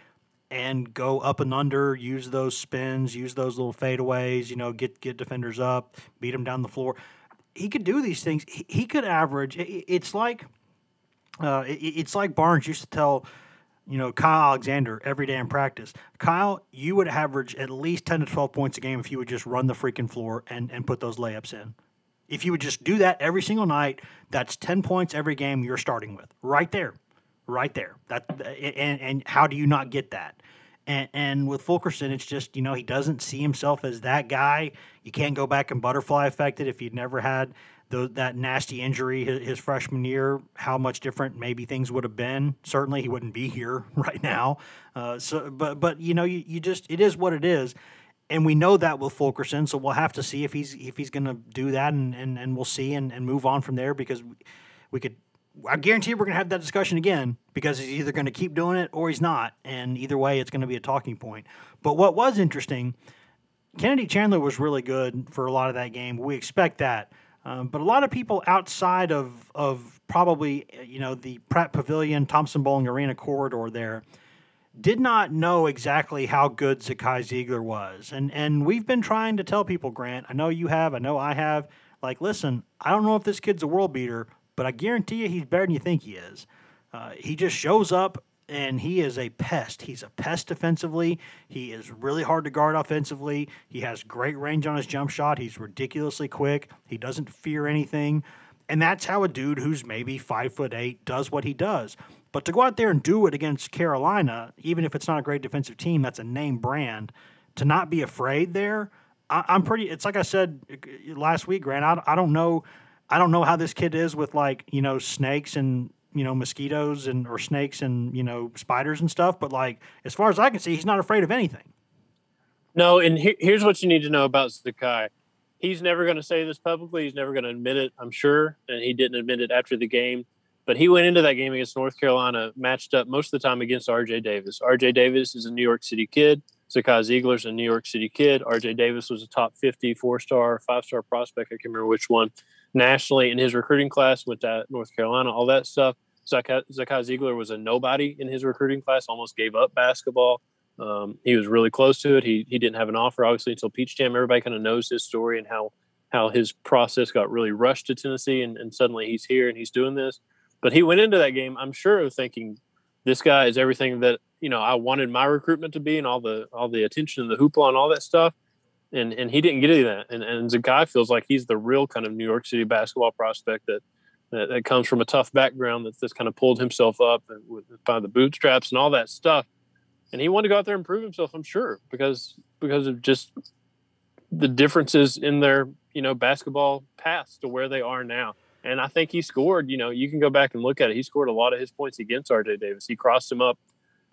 and go up and under, use those spins, use those little fadeaways, you know, get get defenders up, beat them down the floor. He could do these things. He, he could average. It, it's like uh, it, it's like Barnes used to tell, you know, Kyle Alexander every day in practice. Kyle, you would average at least ten to twelve points a game if you would just run the freaking floor and and put those layups in. If you would just do that every single night, that's ten points every game you're starting with, right there right there. That and and how do you not get that? And, and with Fulkerson, it's just you know he doesn't see himself as that guy. You can't go back and butterfly affected if you'd never had the, that nasty injury his, his, freshman year. How much different maybe things would have been. Certainly, he wouldn't be here right now. Uh, so, but but you know you, you just it is what it is. And we know that with Fulkerson, so we'll have to see if he's if he's going to do that, and, and, and we'll see and, and move on from there because we could I guarantee we're going to have that discussion again because he's either going to keep doing it or he's not. And either way, it's going to be a talking point. But what was interesting, Kennedy Chandler was really good for a lot of that game. We expect that. Um, but a lot of people outside of, of probably, you know, the Pratt Pavilion, Thompson-Boling Arena corridor there did not know exactly how good Zakai Zeigler was. And, and we've been trying to tell people, Grant, I know you have, I know I have, like, listen, I don't know if this kid's a world beater, but I guarantee you he's better than you think he is. Uh, he just shows up and he is a pest. He's a pest defensively. He is really hard to guard offensively. He has great range on his jump shot. He's ridiculously quick. He doesn't fear anything. And that's how a dude who's maybe five foot eight does what he does. But to go out there and do it against Carolina, even if it's not a great defensive team, that's a name brand. To not be afraid there, I, am pretty. It's like I said uh, last week, Grant. I, I don't know I don't know how this kid is with like you know snakes and you know mosquitoes and or snakes and you know spiders and stuff, but like as far as I can see, he's not afraid of anything. No, and he- here's what you need to know about Zakai. He's never going to say this publicly. He's never going to admit it, I'm sure, and he didn't admit it after the game. But he went into that game against North Carolina, matched up most of the time against R.J. Davis. R.J. Davis is a New York City kid. Zakai Zeigler's a New York City kid. R.J. Davis was a top 50, four star, five star prospect. I can't remember which one nationally in his recruiting class, went to North Carolina, all that stuff. Zakai, Zeigler was a nobody in his recruiting class, almost gave up basketball. Um, he was really close to it. He, he didn't have an offer, obviously, until Peach Jam. Everybody kind of knows his story and how, how his process got really rushed to Tennessee, and, and suddenly he's here and he's doing this. But he went into that game, I'm sure, thinking this guy is everything that you know I wanted my recruitment to be, and all the all the attention and the hoopla and all that stuff and and he didn't get any of that. And and Zakai feels like he's the real kind of New York City basketball prospect that that, that comes from a tough background that's just kind of pulled himself up with, by the bootstraps and all that stuff. And he wanted to go out there and prove himself, I'm sure, because because of just the differences in their you know basketball past to where they are now. And I think he scored. You know, you can go back and look at it. He scored a lot of his points against R.J. Davis. He crossed him up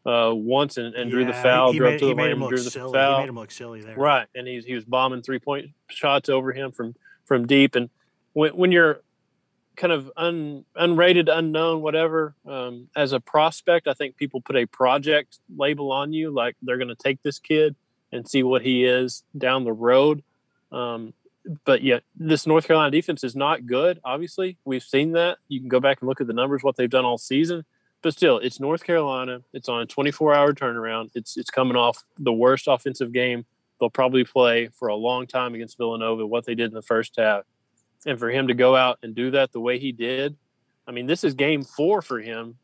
uh, once and, and yeah, drew the foul, drove to the lane, drew the silly. foul. He made him look silly there. Right, and he's he was bombing three point shots over him from from deep. And when when you're kind of un, unrated, unknown, whatever, um, as a prospect, I think people put a project label on you, like they're going to take this kid and see what he is down the road. Um, but yet, this North Carolina defense is not good. Obviously, we've seen that. You can go back and look at the numbers, what they've done all season but still, it's North Carolina. It's on a 24 hour turnaround. It's it's coming off the worst offensive game they'll probably play for a long time against Villanova. What they did in the first half, and for him to go out and do that the way he did, I mean, this is game four for him.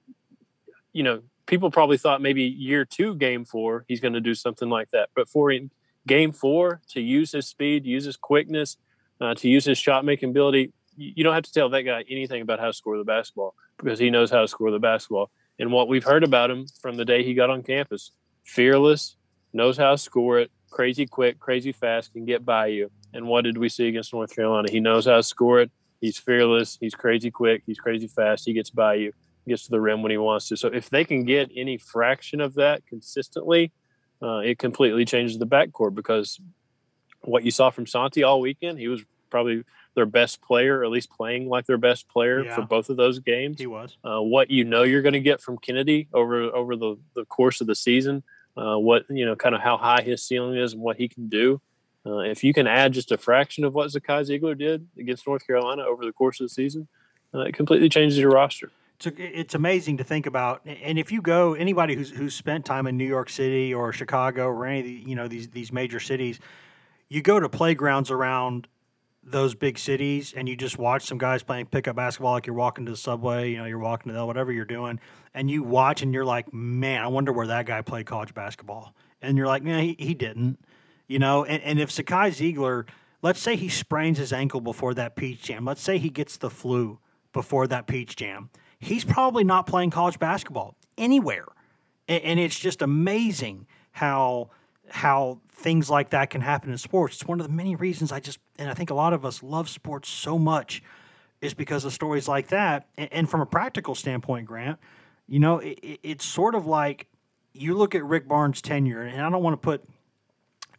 You know, people probably thought maybe year two, game four, he's going to do something like that. But for him game four, to use his speed, use his quickness, uh, to use his shot making ability, you don't have to tell that guy anything about how to score the basketball because he knows how to score the basketball. And what we've heard about him from the day he got on campus fearless, knows how to score it, crazy quick, crazy fast, can get by you. And what did we see against North Carolina? He knows how to score it. He's fearless. He's crazy quick. He's crazy fast. He gets by you, gets to the rim when he wants to. So if they can get any fraction of that consistently, uh, it completely changes the backcourt because what you saw from Santi all weekend, he was probably their best player, or at least playing like their best player yeah. for both of those games. He was. Uh, what you know you're going to get from Kennedy over over the, the course of the season. Uh, what you know, kind of how high his ceiling is and what he can do. Uh, if you can add just a fraction of what Zakai Zeigler did against North Carolina over the course of the season, uh, it completely changes your roster. It's, it's amazing to think about, and if you go, anybody who's who's spent time in New York City or Chicago or any of the, you know these these major cities, you go to playgrounds around those big cities and you just watch some guys playing pickup basketball like you're walking to the subway, you know, you're walking to the whatever you're doing, and you watch and you're like, man, I wonder where that guy played college basketball. And you're like, man, he, he didn't. You know, and, and if Zakai Zeigler let's say he sprains his ankle before that peach jam, let's say he gets the flu before that peach jam, he's probably not playing college basketball anywhere. And, and it's just amazing how how things like that can happen in sports. It's one of the many reasons I just, and I think a lot of us love sports so much, is because of stories like that. And, and from a practical standpoint, Grant, you know, it, it's sort of like you look at Rick Barnes' tenure, and I don't want to put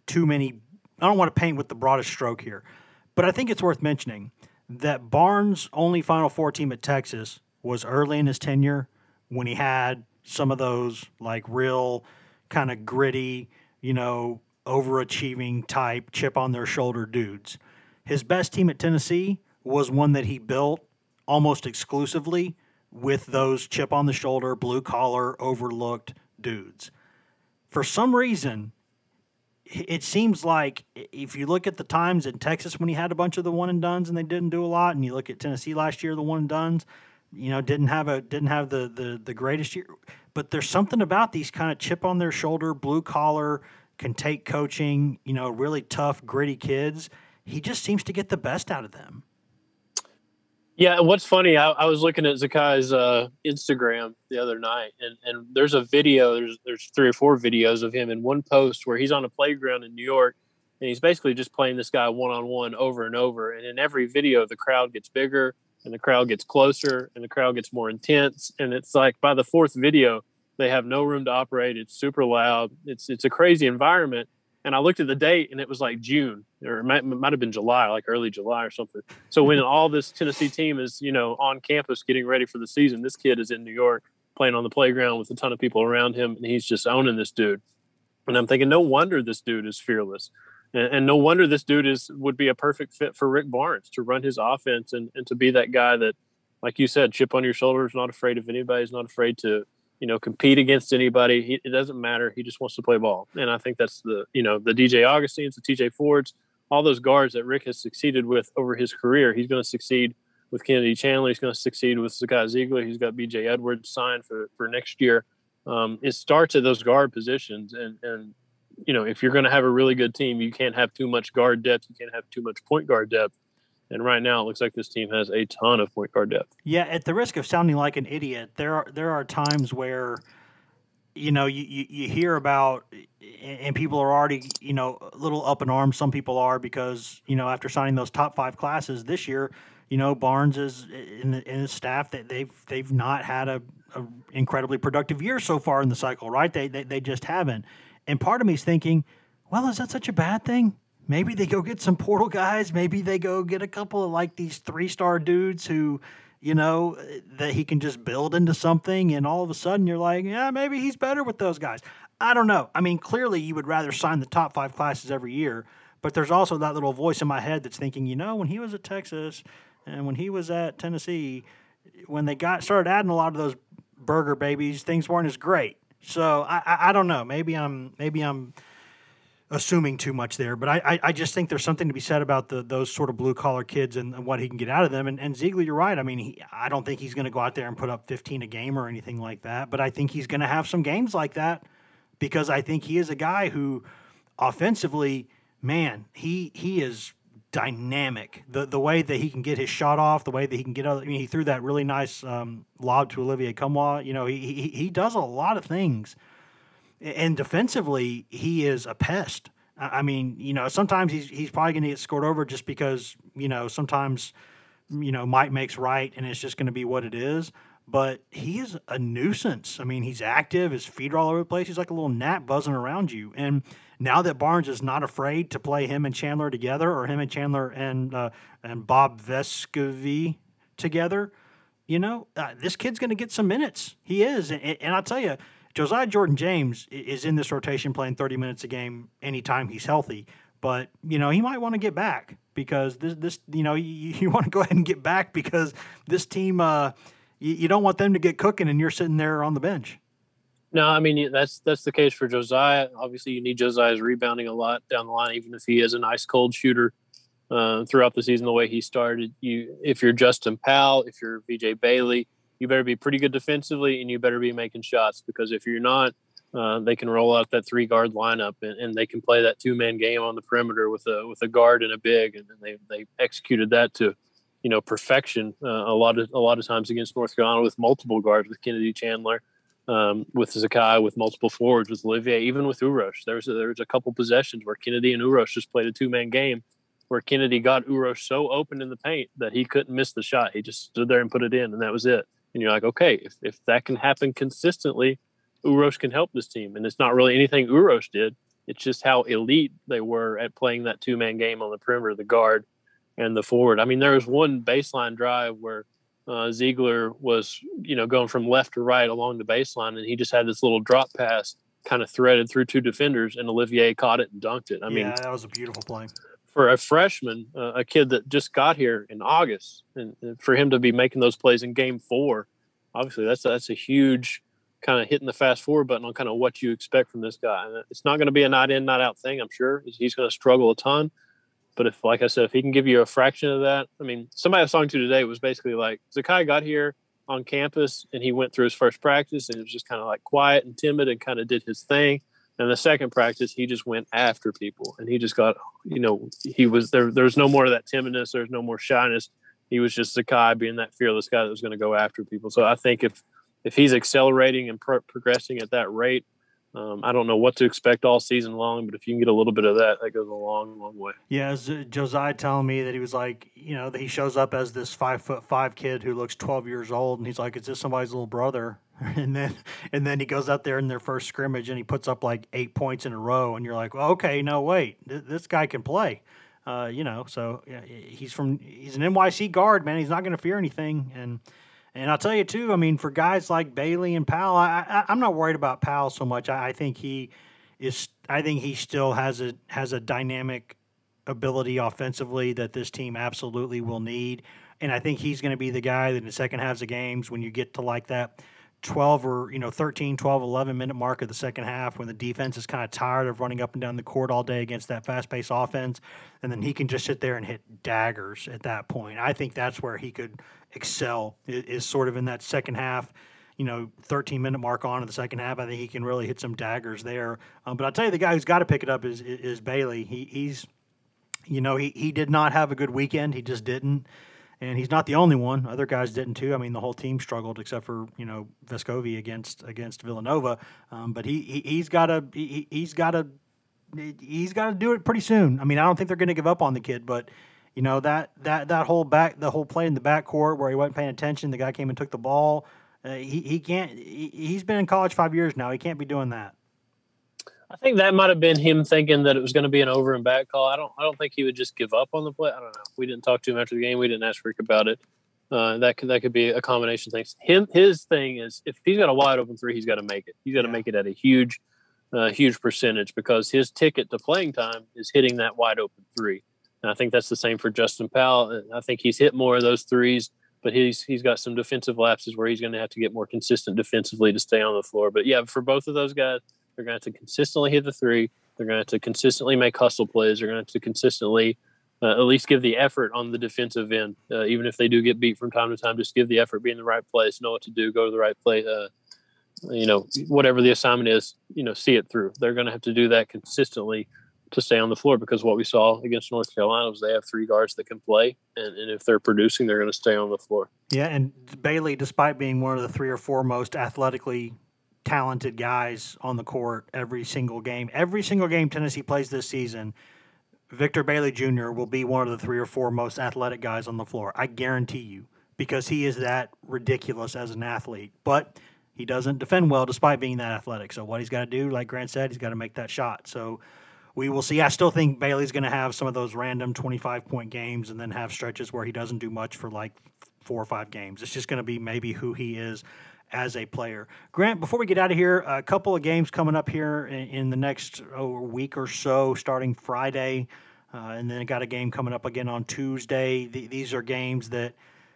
too many, I don't want to paint with the broadest stroke here, but I think it's worth mentioning that Barnes' only Final Four team at Texas was early in his tenure when he had some of those like real kind of gritty, you know, overachieving type, chip on their shoulder dudes. His best team at Tennessee was one that he built almost exclusively with those chip on the shoulder, blue collar, overlooked dudes. For some reason, it seems like if you look at the times in Texas when he had a bunch of the one and dones and they didn't do a lot, and you look at Tennessee last year, the one and dones, you know, didn't have a didn't have the the the greatest year. But there's something about these kind of chip on their shoulder, blue collar, can take coaching, you know, really tough, gritty kids. He just seems to get the best out of them. Yeah, what's funny, I, I was looking at Zakai's uh, Instagram the other night, and, and there's a video. There's there's three or four videos of him in one post where he's on a playground in New York, and he's basically just playing this guy one on one over and over. And in every video, the crowd gets bigger, and the crowd gets closer, and the crowd gets more intense. And it's like by the fourth video, they have no room to operate. It's super loud. It's it's a crazy environment. And I looked at the date, and it was like June, or it might, it might have been July, like early July or something. So when all this Tennessee team is, you know, on campus getting ready for the season, this kid is in New York playing on the playground with a ton of people around him, and he's just owning this dude. And I'm thinking, no wonder this dude is fearless, and, and no wonder this dude is would be a perfect fit for Rick Barnes to run his offense and and to be that guy that, like you said, chip on your shoulders, not afraid of anybody, is not afraid to you know, compete against anybody. He, it doesn't matter. He just wants to play ball. And I think that's the, you know, the DJ Augustins, the TJ Fords, all those guards that Rick has succeeded with over his career. He's going to succeed with Kennedy Chandler. He's going to succeed with Zakai Zeigler. He's got BJ Edwards signed for, for next year. Um, it starts at those guard positions. And, and, you know, if you're going to have a really good team, you can't have too much guard depth. You can't have too much point guard depth. And right now, it looks like this team has a ton of point guard depth. Yeah, at the risk of sounding like an idiot, there are there are times where, you know, you, you, you hear about, and people are already, you know, a little up in arms. Some people are because you know after signing those top five classes this year, you know, Barnes is in, the, in his staff that they've they've not had a, a, incredibly productive year so far in the cycle, right? They, they they just haven't. And part of me is thinking, well, is that such a bad thing? Maybe they go get some portal guys. Maybe they go get a couple of like these three star dudes who, you know, that he can just build into something. And all of a sudden you're like, yeah, maybe he's better with those guys. I don't know. I mean, clearly you would rather sign the top five classes every year, but there's also that little voice in my head that's thinking, you know, when he was at Texas and when he was at Tennessee, when they got started adding a lot of those burger babies, things weren't as great. So I, I, I don't know. Maybe I'm maybe I'm assuming too much there, but I, I, I, just think there's something to be said about the those sort of blue collar kids and, and, what he can get out of them. And, and Zeigler, you're right. I mean, he, I don't think he's going to go out there and put up 15 a game or anything like that, but I think he's going to have some games like that because I think he is a guy who, offensively, man, he he is dynamic. The the way that he can get his shot off, the way that he can get other. I mean, he threw that really nice um, lob to Olivier Nkamhoua. You know, he, he he does a lot of things and defensively, he is a pest. I mean, you know, sometimes he's he's probably going to get scored over just because you know sometimes you know Mike makes right, and it's just going to be what it is. But he is a nuisance. I mean, he's active. His feet are all over the place. He's like a little gnat buzzing around you. And now that Barnes is not afraid to play him and Chandler together, or him and Chandler and uh, and Bob Vescovi together, you know, uh, this kid's going to get some minutes. He is, and, and I'll tell you Josiah Jordan James is in this rotation playing 30 minutes a game anytime he's healthy. But you know he might want to get back because this this you know you, you want to go ahead and get back because this team uh, you, you don't want them to get cooking and you're sitting there on the bench. No, I mean that's that's the case for Josiah. Obviously, you need Josiah's rebounding a lot down the line, even if he is an ice cold shooter uh, throughout the season. The way he started, you if you're Justin Powell, if you're VJ Bailey, you better be pretty good defensively, and you better be making shots because if you're not, uh, they can roll out that three guard lineup and, and they can play that two man game on the perimeter with a with a guard and a big, and they they executed that to you know perfection uh, a lot of a lot of times against North Carolina with multiple guards with Kennedy Chandler um, with Zakai, with multiple forwards, with Olivier, even with Uros. There was a, a couple possessions where Kennedy and Uros just played a two man game, where Kennedy got Uros so open in the paint that he couldn't miss the shot. He just stood there and put it in, and that was it. And you're like, okay, if, if that can happen consistently, Uros can help this team. And it's not really anything Uros did. It's just how elite they were at playing that two man game on the perimeter, the guard and the forward. I mean, there was one baseline drive where uh, Zeigler was, you know, going from left to right along the baseline, and he just had this little drop pass kind of threaded through two defenders, and Olivier caught it and dunked it. I yeah, mean, that was a beautiful play for a freshman, uh, a kid that just got here in August, and, and, for him to be making those plays in Game Four, obviously that's that's a huge kind of hitting the fast forward button on kind of what you expect from this guy. And it's not going to be a night in, night out thing. I'm sure he's going to struggle a ton. But if, like I said, if he can give you a fraction of that, I mean, somebody I was talking to today was basically like Zakai got here on campus and he went through his first practice and it was just kind of like quiet and timid and kind of did his thing. And the second practice, he just went after people and he just got, you know, he was there. There was no more of that timidness. There's no more shyness. He was just Zakai being that fearless guy that was going to go after people. So I think if if he's accelerating and pro- progressing at that rate, um, I don't know what to expect all season long, but if you can get a little bit of that, that goes a long, long way. Yeah, as Josiah telling me that he was like, you know, that he shows up as this five foot five kid who looks twelve years old, and he's like, "Is this somebody's little brother?" And then, and then he goes out there in their first scrimmage and he puts up like eight points in a row, and you're like, well, "Okay, no, wait, th- this guy can play." Uh, you know, so yeah, he's from he's an NYC guard, man. He's not going to fear anything, and and I'll tell you too. I mean, for guys like Bailey and Powell, I, I, am not worried about Powell so much. I, I, think he is. I think he still has a has a dynamic ability offensively that this team absolutely will need. And I think he's going to be the guy that in the second halves of games, when you get to like that 12 or you know 13 12 11 minute mark of the second half when the defense is kind of tired of running up and down the court all day against that fast-paced offense and then he can just sit there and hit daggers at that point. I think that's where he could excel is sort of in that second half you know 13 minute mark on in the second half. I think he can really hit some daggers there. Um, but i'll tell you the guy who's got to pick it up is, is bailey. He, he's you know he, he did not have a good weekend. He just didn't and he's not the only one. Other guys didn't too. I mean, the whole team struggled except for you know Vescovi against against Villanova. Um, but he, he he's got to he, he's got to he's got to do it pretty soon. I mean, I don't think they're going to give up on the kid, but you know that that that whole back the whole play in the back court where he wasn't paying attention, the guy came and took the ball. Uh, he he can't. He, he's been in college five years now. He can't be doing that. I think that might have been him thinking that it was going to be an over and back call. I don't. I don't think he would just give up on the play. I don't know. We didn't talk to him after the game. We didn't ask Rick about it. Uh, that could that could be a combination of things. Him his thing is if he's got a wide open three, he's got to make it. He's got to yeah. make it at a huge, uh, huge percentage because his ticket to playing time is hitting that wide open three. And I think that's the same for Justin Powell. I think he's hit more of those threes, but he's he's got some defensive lapses where he's going to have to get more consistent defensively to stay on the floor. But yeah, for both of those guys, they're going to have to consistently hit the three. They're going to have to consistently make hustle plays. They're going to have to consistently uh, at least give the effort on the defensive end. Uh, even if they do get beat from time to time, just give the effort, be in the right place, know what to do, go to the right place. Uh, you know, whatever the assignment is, you know, see it through. They're going to have to do that consistently to stay on the floor because what we saw against North Carolina was they have three guards that can play, and, and if they're producing, they're going to stay on the floor. Yeah, and Bailey, despite being one of the three or four most athletically talented guys on the court every single game. Every single game Tennessee plays this season, Victor Bailey Jr. will be one of the three or four most athletic guys on the floor. I guarantee you, because he is that ridiculous as an athlete. But he doesn't defend well despite being that athletic. So what he's got to do, like Grant said, he's got to make that shot. So we will see. I still think Bailey's going to have some of those random 25 point games and then have stretches where he doesn't do much for like four or five games. It's just going to be maybe who he is as a player. Grant, before we get out of here, a couple of games coming up here in, in the next oh, week or so, starting Friday, uh, and then got a game coming up again on Tuesday. these are games that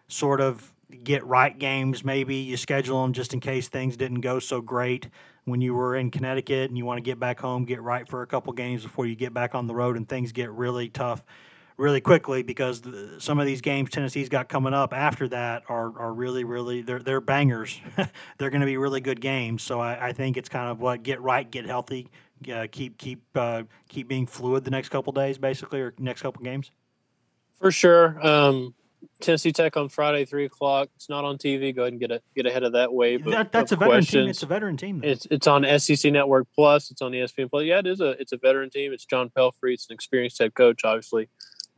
sort of get right games. Maybe you schedule them just in case things didn't go so great when you were in Connecticut and you want to get back home, get right for a couple games before you get back on the road and things get really tough really quickly because the, some of these games Tennessee's got coming up after that are, are really, really, they're, they're bangers. they're going to be really good games. So I, I, think it's kind of what get right, get healthy, uh, keep, keep, uh, keep being fluid the next couple days, basically, or next couple games. For sure. Um, Tennessee Tech on Friday, three o'clock. It's not on TV. Go ahead and get a, get ahead of that wave. That, that's a veteran questions. team. It's a veteran team. Though. It's it's on SEC Network Plus. It's on ESPN Plus. Yeah, it is a it's a veteran team. It's John Pelphrey. It's an experienced head coach, obviously.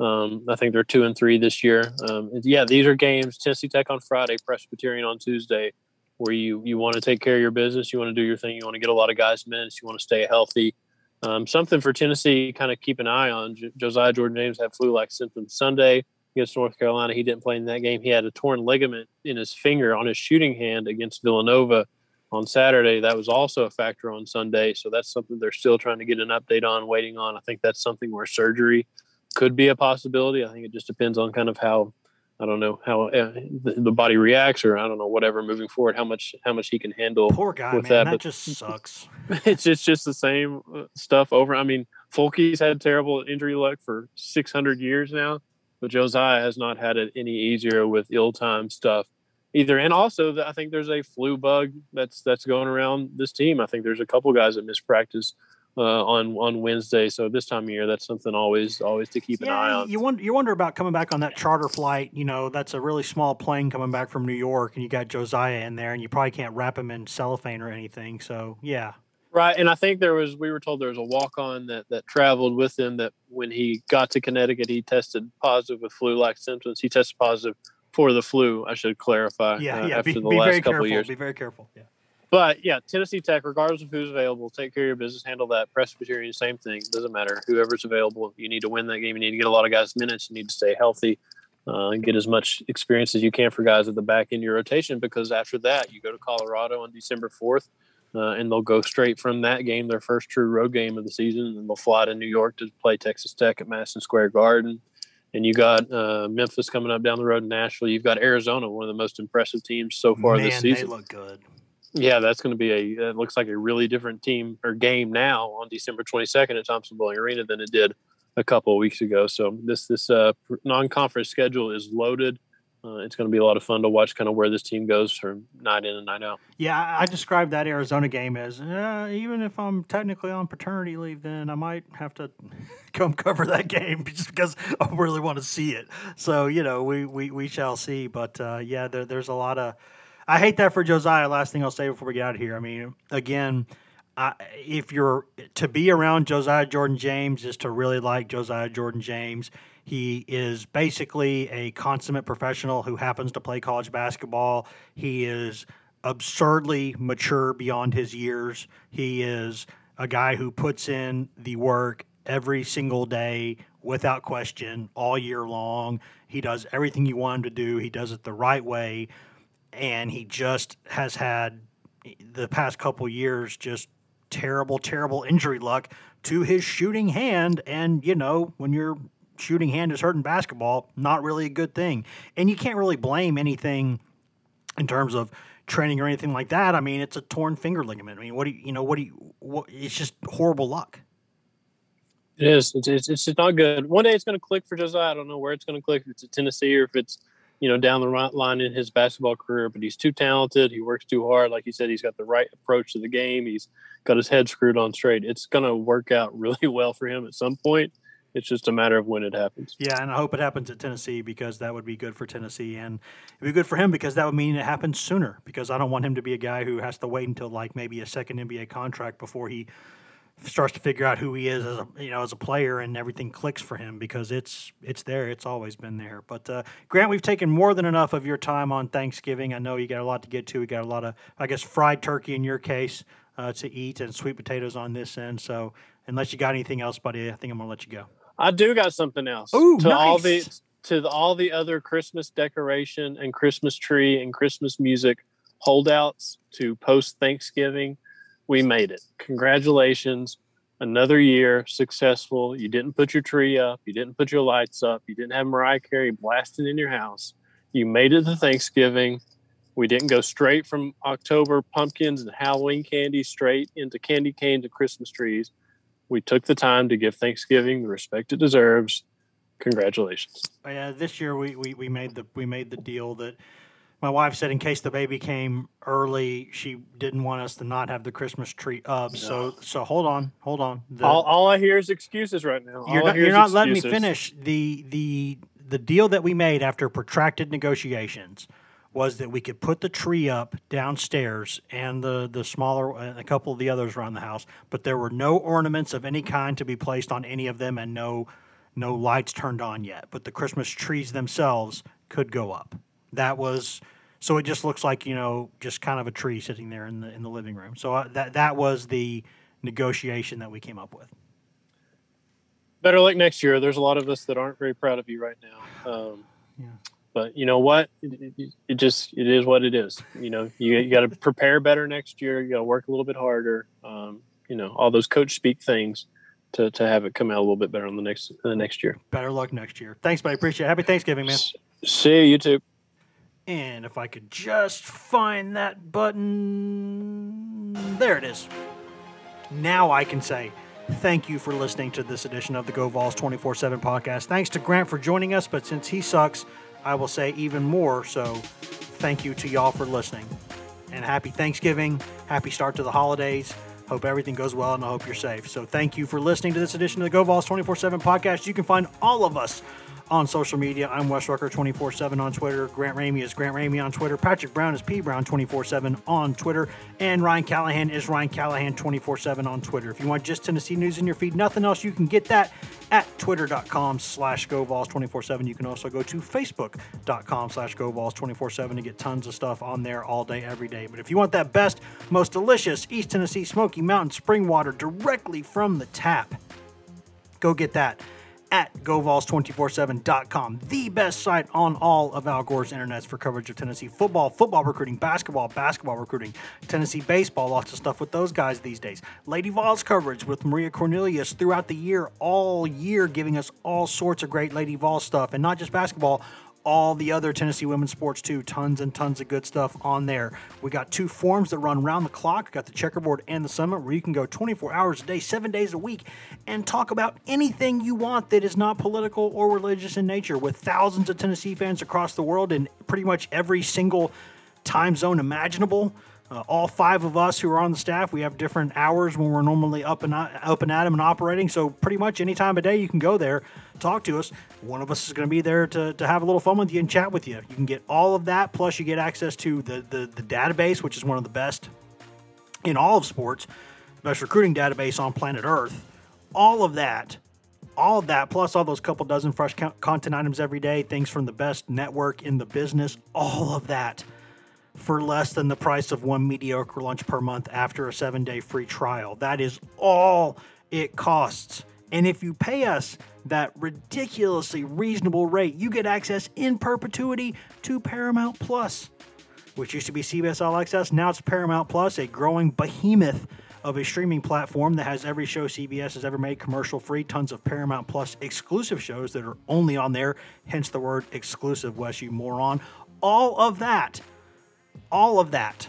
Um, I think they're two and three this year. Um, yeah, these are games. Tennessee Tech on Friday, Presbyterian on Tuesday, where you you want to take care of your business, you want to do your thing, you want to get a lot of guys minutes, you want to stay healthy. Um, something for Tennessee, kind of keep an eye on. J- Josiah Jordan James had flu-like symptoms Sunday against North Carolina. He didn't play in that game. He had a torn ligament in his finger on his shooting hand against Villanova on Saturday. That was also a factor on Sunday. So that's something they're still trying to get an update on, waiting on. I think that's something where surgery could be a possibility. I think it just depends on kind of how I don't know how uh, the, the, body reacts, or I don't know whatever moving forward. How much how much he can handle. Poor guy, with man. That, that just sucks. it's it's just the same uh, stuff over. I mean, Fulke's had terrible injury luck for 600 years now, but Josiah has not had it any easier with ill-timed stuff either. And also, I think there's a flu bug that's that's going around this team. I think there's a couple guys that missed practice uh, on on Wednesday. So this time of year, that's something always always to keep yeah, an eye on. You wonder you wonder about coming back on that charter flight. You know, that's a really small plane coming back from New York, and you got Josiah in there, and you probably can't wrap him in cellophane or anything. So yeah. Right, and I think there was we were told there was a walk on that that traveled with him that when he got to Connecticut he tested positive with flu like symptoms. He tested positive for the flu. I should clarify. Yeah, uh, yeah. After be, the be last couple careful. years, be very careful. Yeah. But yeah, Tennessee Tech, regardless of who's available, take care of your business, handle that. Presbyterian, same thing. Doesn't matter. Whoever's available, you need to win that game. You need to get a lot of guys minutes. You need to stay healthy uh, and get as much experience as you can for guys at the back end of your rotation because after that, you go to Colorado on December 4th. Uh, and they'll go straight from that game, their first true road game of the season, and they'll fly to New York to play Texas Tech at Madison Square Garden. And you got uh, Memphis coming up down the road in Nashville. You've got Arizona, one of the most impressive teams so far Man, this season. They look good. Yeah, that's going to be a. It looks like a really different team or game now on December 22nd at Thompson-Boling Arena than it did a couple of weeks ago. So this this uh, non-conference schedule is loaded. Uh, it's going to be a lot of fun to watch kind of where this team goes from night in and night out. Yeah, I described that Arizona game as uh, even if I'm technically on paternity leave, then I might have to come cover that game just because I really want to see it. So you know, we we, we shall see. But uh, yeah, there, there's a lot of I hate that for Josiah. Last thing I'll say before we get out of here. I mean, again, I, if you're to be around Josiah Jordan James is to really like Josiah Jordan James. He is basically a consummate professional who happens to play college basketball. He is absurdly mature beyond his years. He is a guy who puts in the work every single day without question all year long. He does everything you want him to do. He does it the right way and he just has had the past couple years just terrible, terrible injury luck to his shooting hand. And, you know, when your shooting hand is hurt in basketball, not really a good thing. And you can't really blame anything in terms of training or anything like that. I mean, it's a torn finger ligament. I mean, what do you, you know, what do you, what, it's just horrible luck. It is. It's, it's, it's not good. One day it's going to click for Josiah. I don't know where it's going to click. If it's at Tennessee or if it's you know, down the line in his basketball career, but he's too talented. He works too hard. Like you said, he's got the right approach to the game. He's got his head screwed on straight. It's going to work out really well for him at some point. It's just a matter of when it happens. Yeah, and I hope it happens at Tennessee because that would be good for Tennessee, and it'd be good for him because that would mean it happens sooner. Because I don't want him to be a guy who has to wait until like maybe a second NBA contract before he starts to figure out who he is as a you know as a player and everything clicks for him because it's it's there. It's always been there. But uh, grant we've taken more than enough of your time on thanksgiving. I know you got a lot to get to. We got a lot of i guess fried turkey in your case uh, to eat and sweet potatoes on this end. So unless you got anything else buddy i think i'm gonna let you go. I do got something else. Ooh, to nice. all the to the, all the other christmas decoration and christmas tree and christmas music holdouts to post Thanksgiving. We made it. Congratulations. Another year successful. You didn't put your tree up. You didn't put your lights up. You didn't have Mariah Carey blasting in your house. You made it to Thanksgiving. We didn't go straight from October pumpkins and Halloween candy straight into candy canes and Christmas trees. We took the time to give Thanksgiving the respect it deserves. Congratulations. Oh, yeah, this year we, we, we made the we made the deal that my wife said in case the baby came early, she didn't want us to not have the Christmas tree up. No. So so hold on, hold on. The, all, all I hear is excuses right now. You're not, you're not letting me finish the the the deal that we made after protracted negotiations was that we could put the tree up downstairs and the the smaller and a couple of the others around the house, but there were no ornaments of any kind to be placed on any of them and no no lights turned on yet. But the Christmas trees themselves could go up. That was so it just looks like you know just kind of a tree sitting there in the in the living room. So uh, that that was the negotiation that we came up with. Better luck next year. There's a lot of us that aren't very proud of you right now. Um, yeah. but you know what? It, it, it, just it is what it is. You know you, you got to prepare better next year. You got to work a little bit harder. Um, you know all those coach speak things to, to have it come out a little bit better on the next the next year. Better luck next year. Thanks buddy. Appreciate it. Happy thanksgiving man. See you too and if i could just find that button there it is now i can say Thank you for listening to this edition of the Go Vols 24 7 podcast. Thanks to Grant for joining us, but since he sucks, I will say even more so thank you to y'all for listening. And happy Thanksgiving, happy start to the holidays. Hope everything goes well and I hope you're safe. So thank you for listening to this edition of the Go Vols 24 7 podcast. You can find all of us on social media. I'm Wes Rucker 24 7 on Twitter. Grant Ramey is Grant Ramey on Twitter. Patrick Brown is P Brown 24 7 on Twitter. And Ryan Callahan is Ryan Callahan 24 7 on Twitter. If you want just Tennessee news in your feed, nothing else, you can get that at twitter.com slash GoVols 24 7. You can also go to facebook.com slash GoVols 24 7 to get tons of stuff on there all day, every day. But if you want that best, most delicious East Tennessee Smoky Mountain spring water directly from the tap, go get that at GoVols247.com, the best site on all of Al Gore's internets for coverage of Tennessee football, football recruiting, basketball, basketball recruiting, Tennessee baseball, lots of stuff with those guys these days. Lady Vols coverage with Maria Cornelius throughout the year, all year, giving us all sorts of great Lady Vols stuff, and not just basketball, all the other Tennessee women's sports too. Tons and tons of good stuff on there. We got two forums that run round the clock. We got the checkerboard and the summit where you can go 24 hours a day, seven days a week, and talk about anything you want that is not political or religious in nature with thousands of Tennessee fans across the world in pretty much every single time zone imaginable. Uh, all five of us who are on the staff, we have different hours when we're normally up and up and at them and operating. So pretty much any time of day, you can go there, talk to us. One of us is going to be there to, to have a little fun with you and chat with you. You can get all of that, plus you get access to the, the, the database, which is one of the best in all of sports, best recruiting database on planet Earth. All of that all of that, plus all those couple dozen fresh content items every day, things from the best network in the business, all of that for less than the price of one mediocre lunch per month after a seven day free trial. That is all it costs. And if you pay us that ridiculously reasonable rate, you get access in perpetuity to Paramount Plus, which used to be CBS All Access. Now it's Paramount Plus, a growing behemoth of a streaming platform that has every show CBS has ever made commercial free, tons of Paramount Plus exclusive shows that are only on there, hence the word exclusive, Wes, you moron. All of that all of that.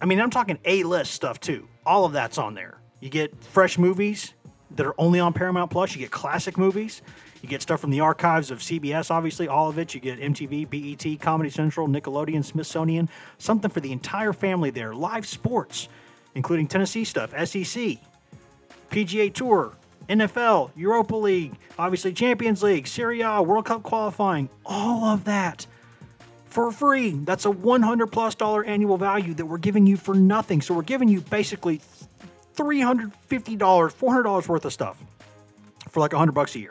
I mean, I'm talking A list stuff too. All of that's on there. You get fresh movies that are only on Paramount Plus. You get classic movies. You get stuff from the archives of CBS, obviously, all of it. You get MTV, BET, Comedy Central, Nickelodeon, Smithsonian, something for the entire family there. Live sports, including Tennessee stuff, SEC, PGA Tour, NFL, Europa League, obviously Champions League, Serie A, World Cup qualifying, all of that for free. That's a 100 plus dollar annual value that we're giving you for nothing. So we're giving you basically $350, $400 worth of stuff for like 100 bucks a year.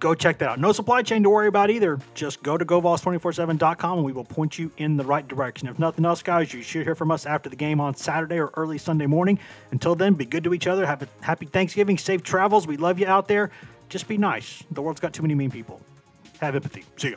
Go check that out. No supply chain to worry about either. Just go to govols247.com and we will point you in the right direction. If nothing else, guys, you should hear from us after the game on Saturday or early Sunday morning. Until then, be good to each other. Have a happy Thanksgiving, safe travels. We love you out there. Just be nice. The world's got too many mean people. Have empathy. See ya.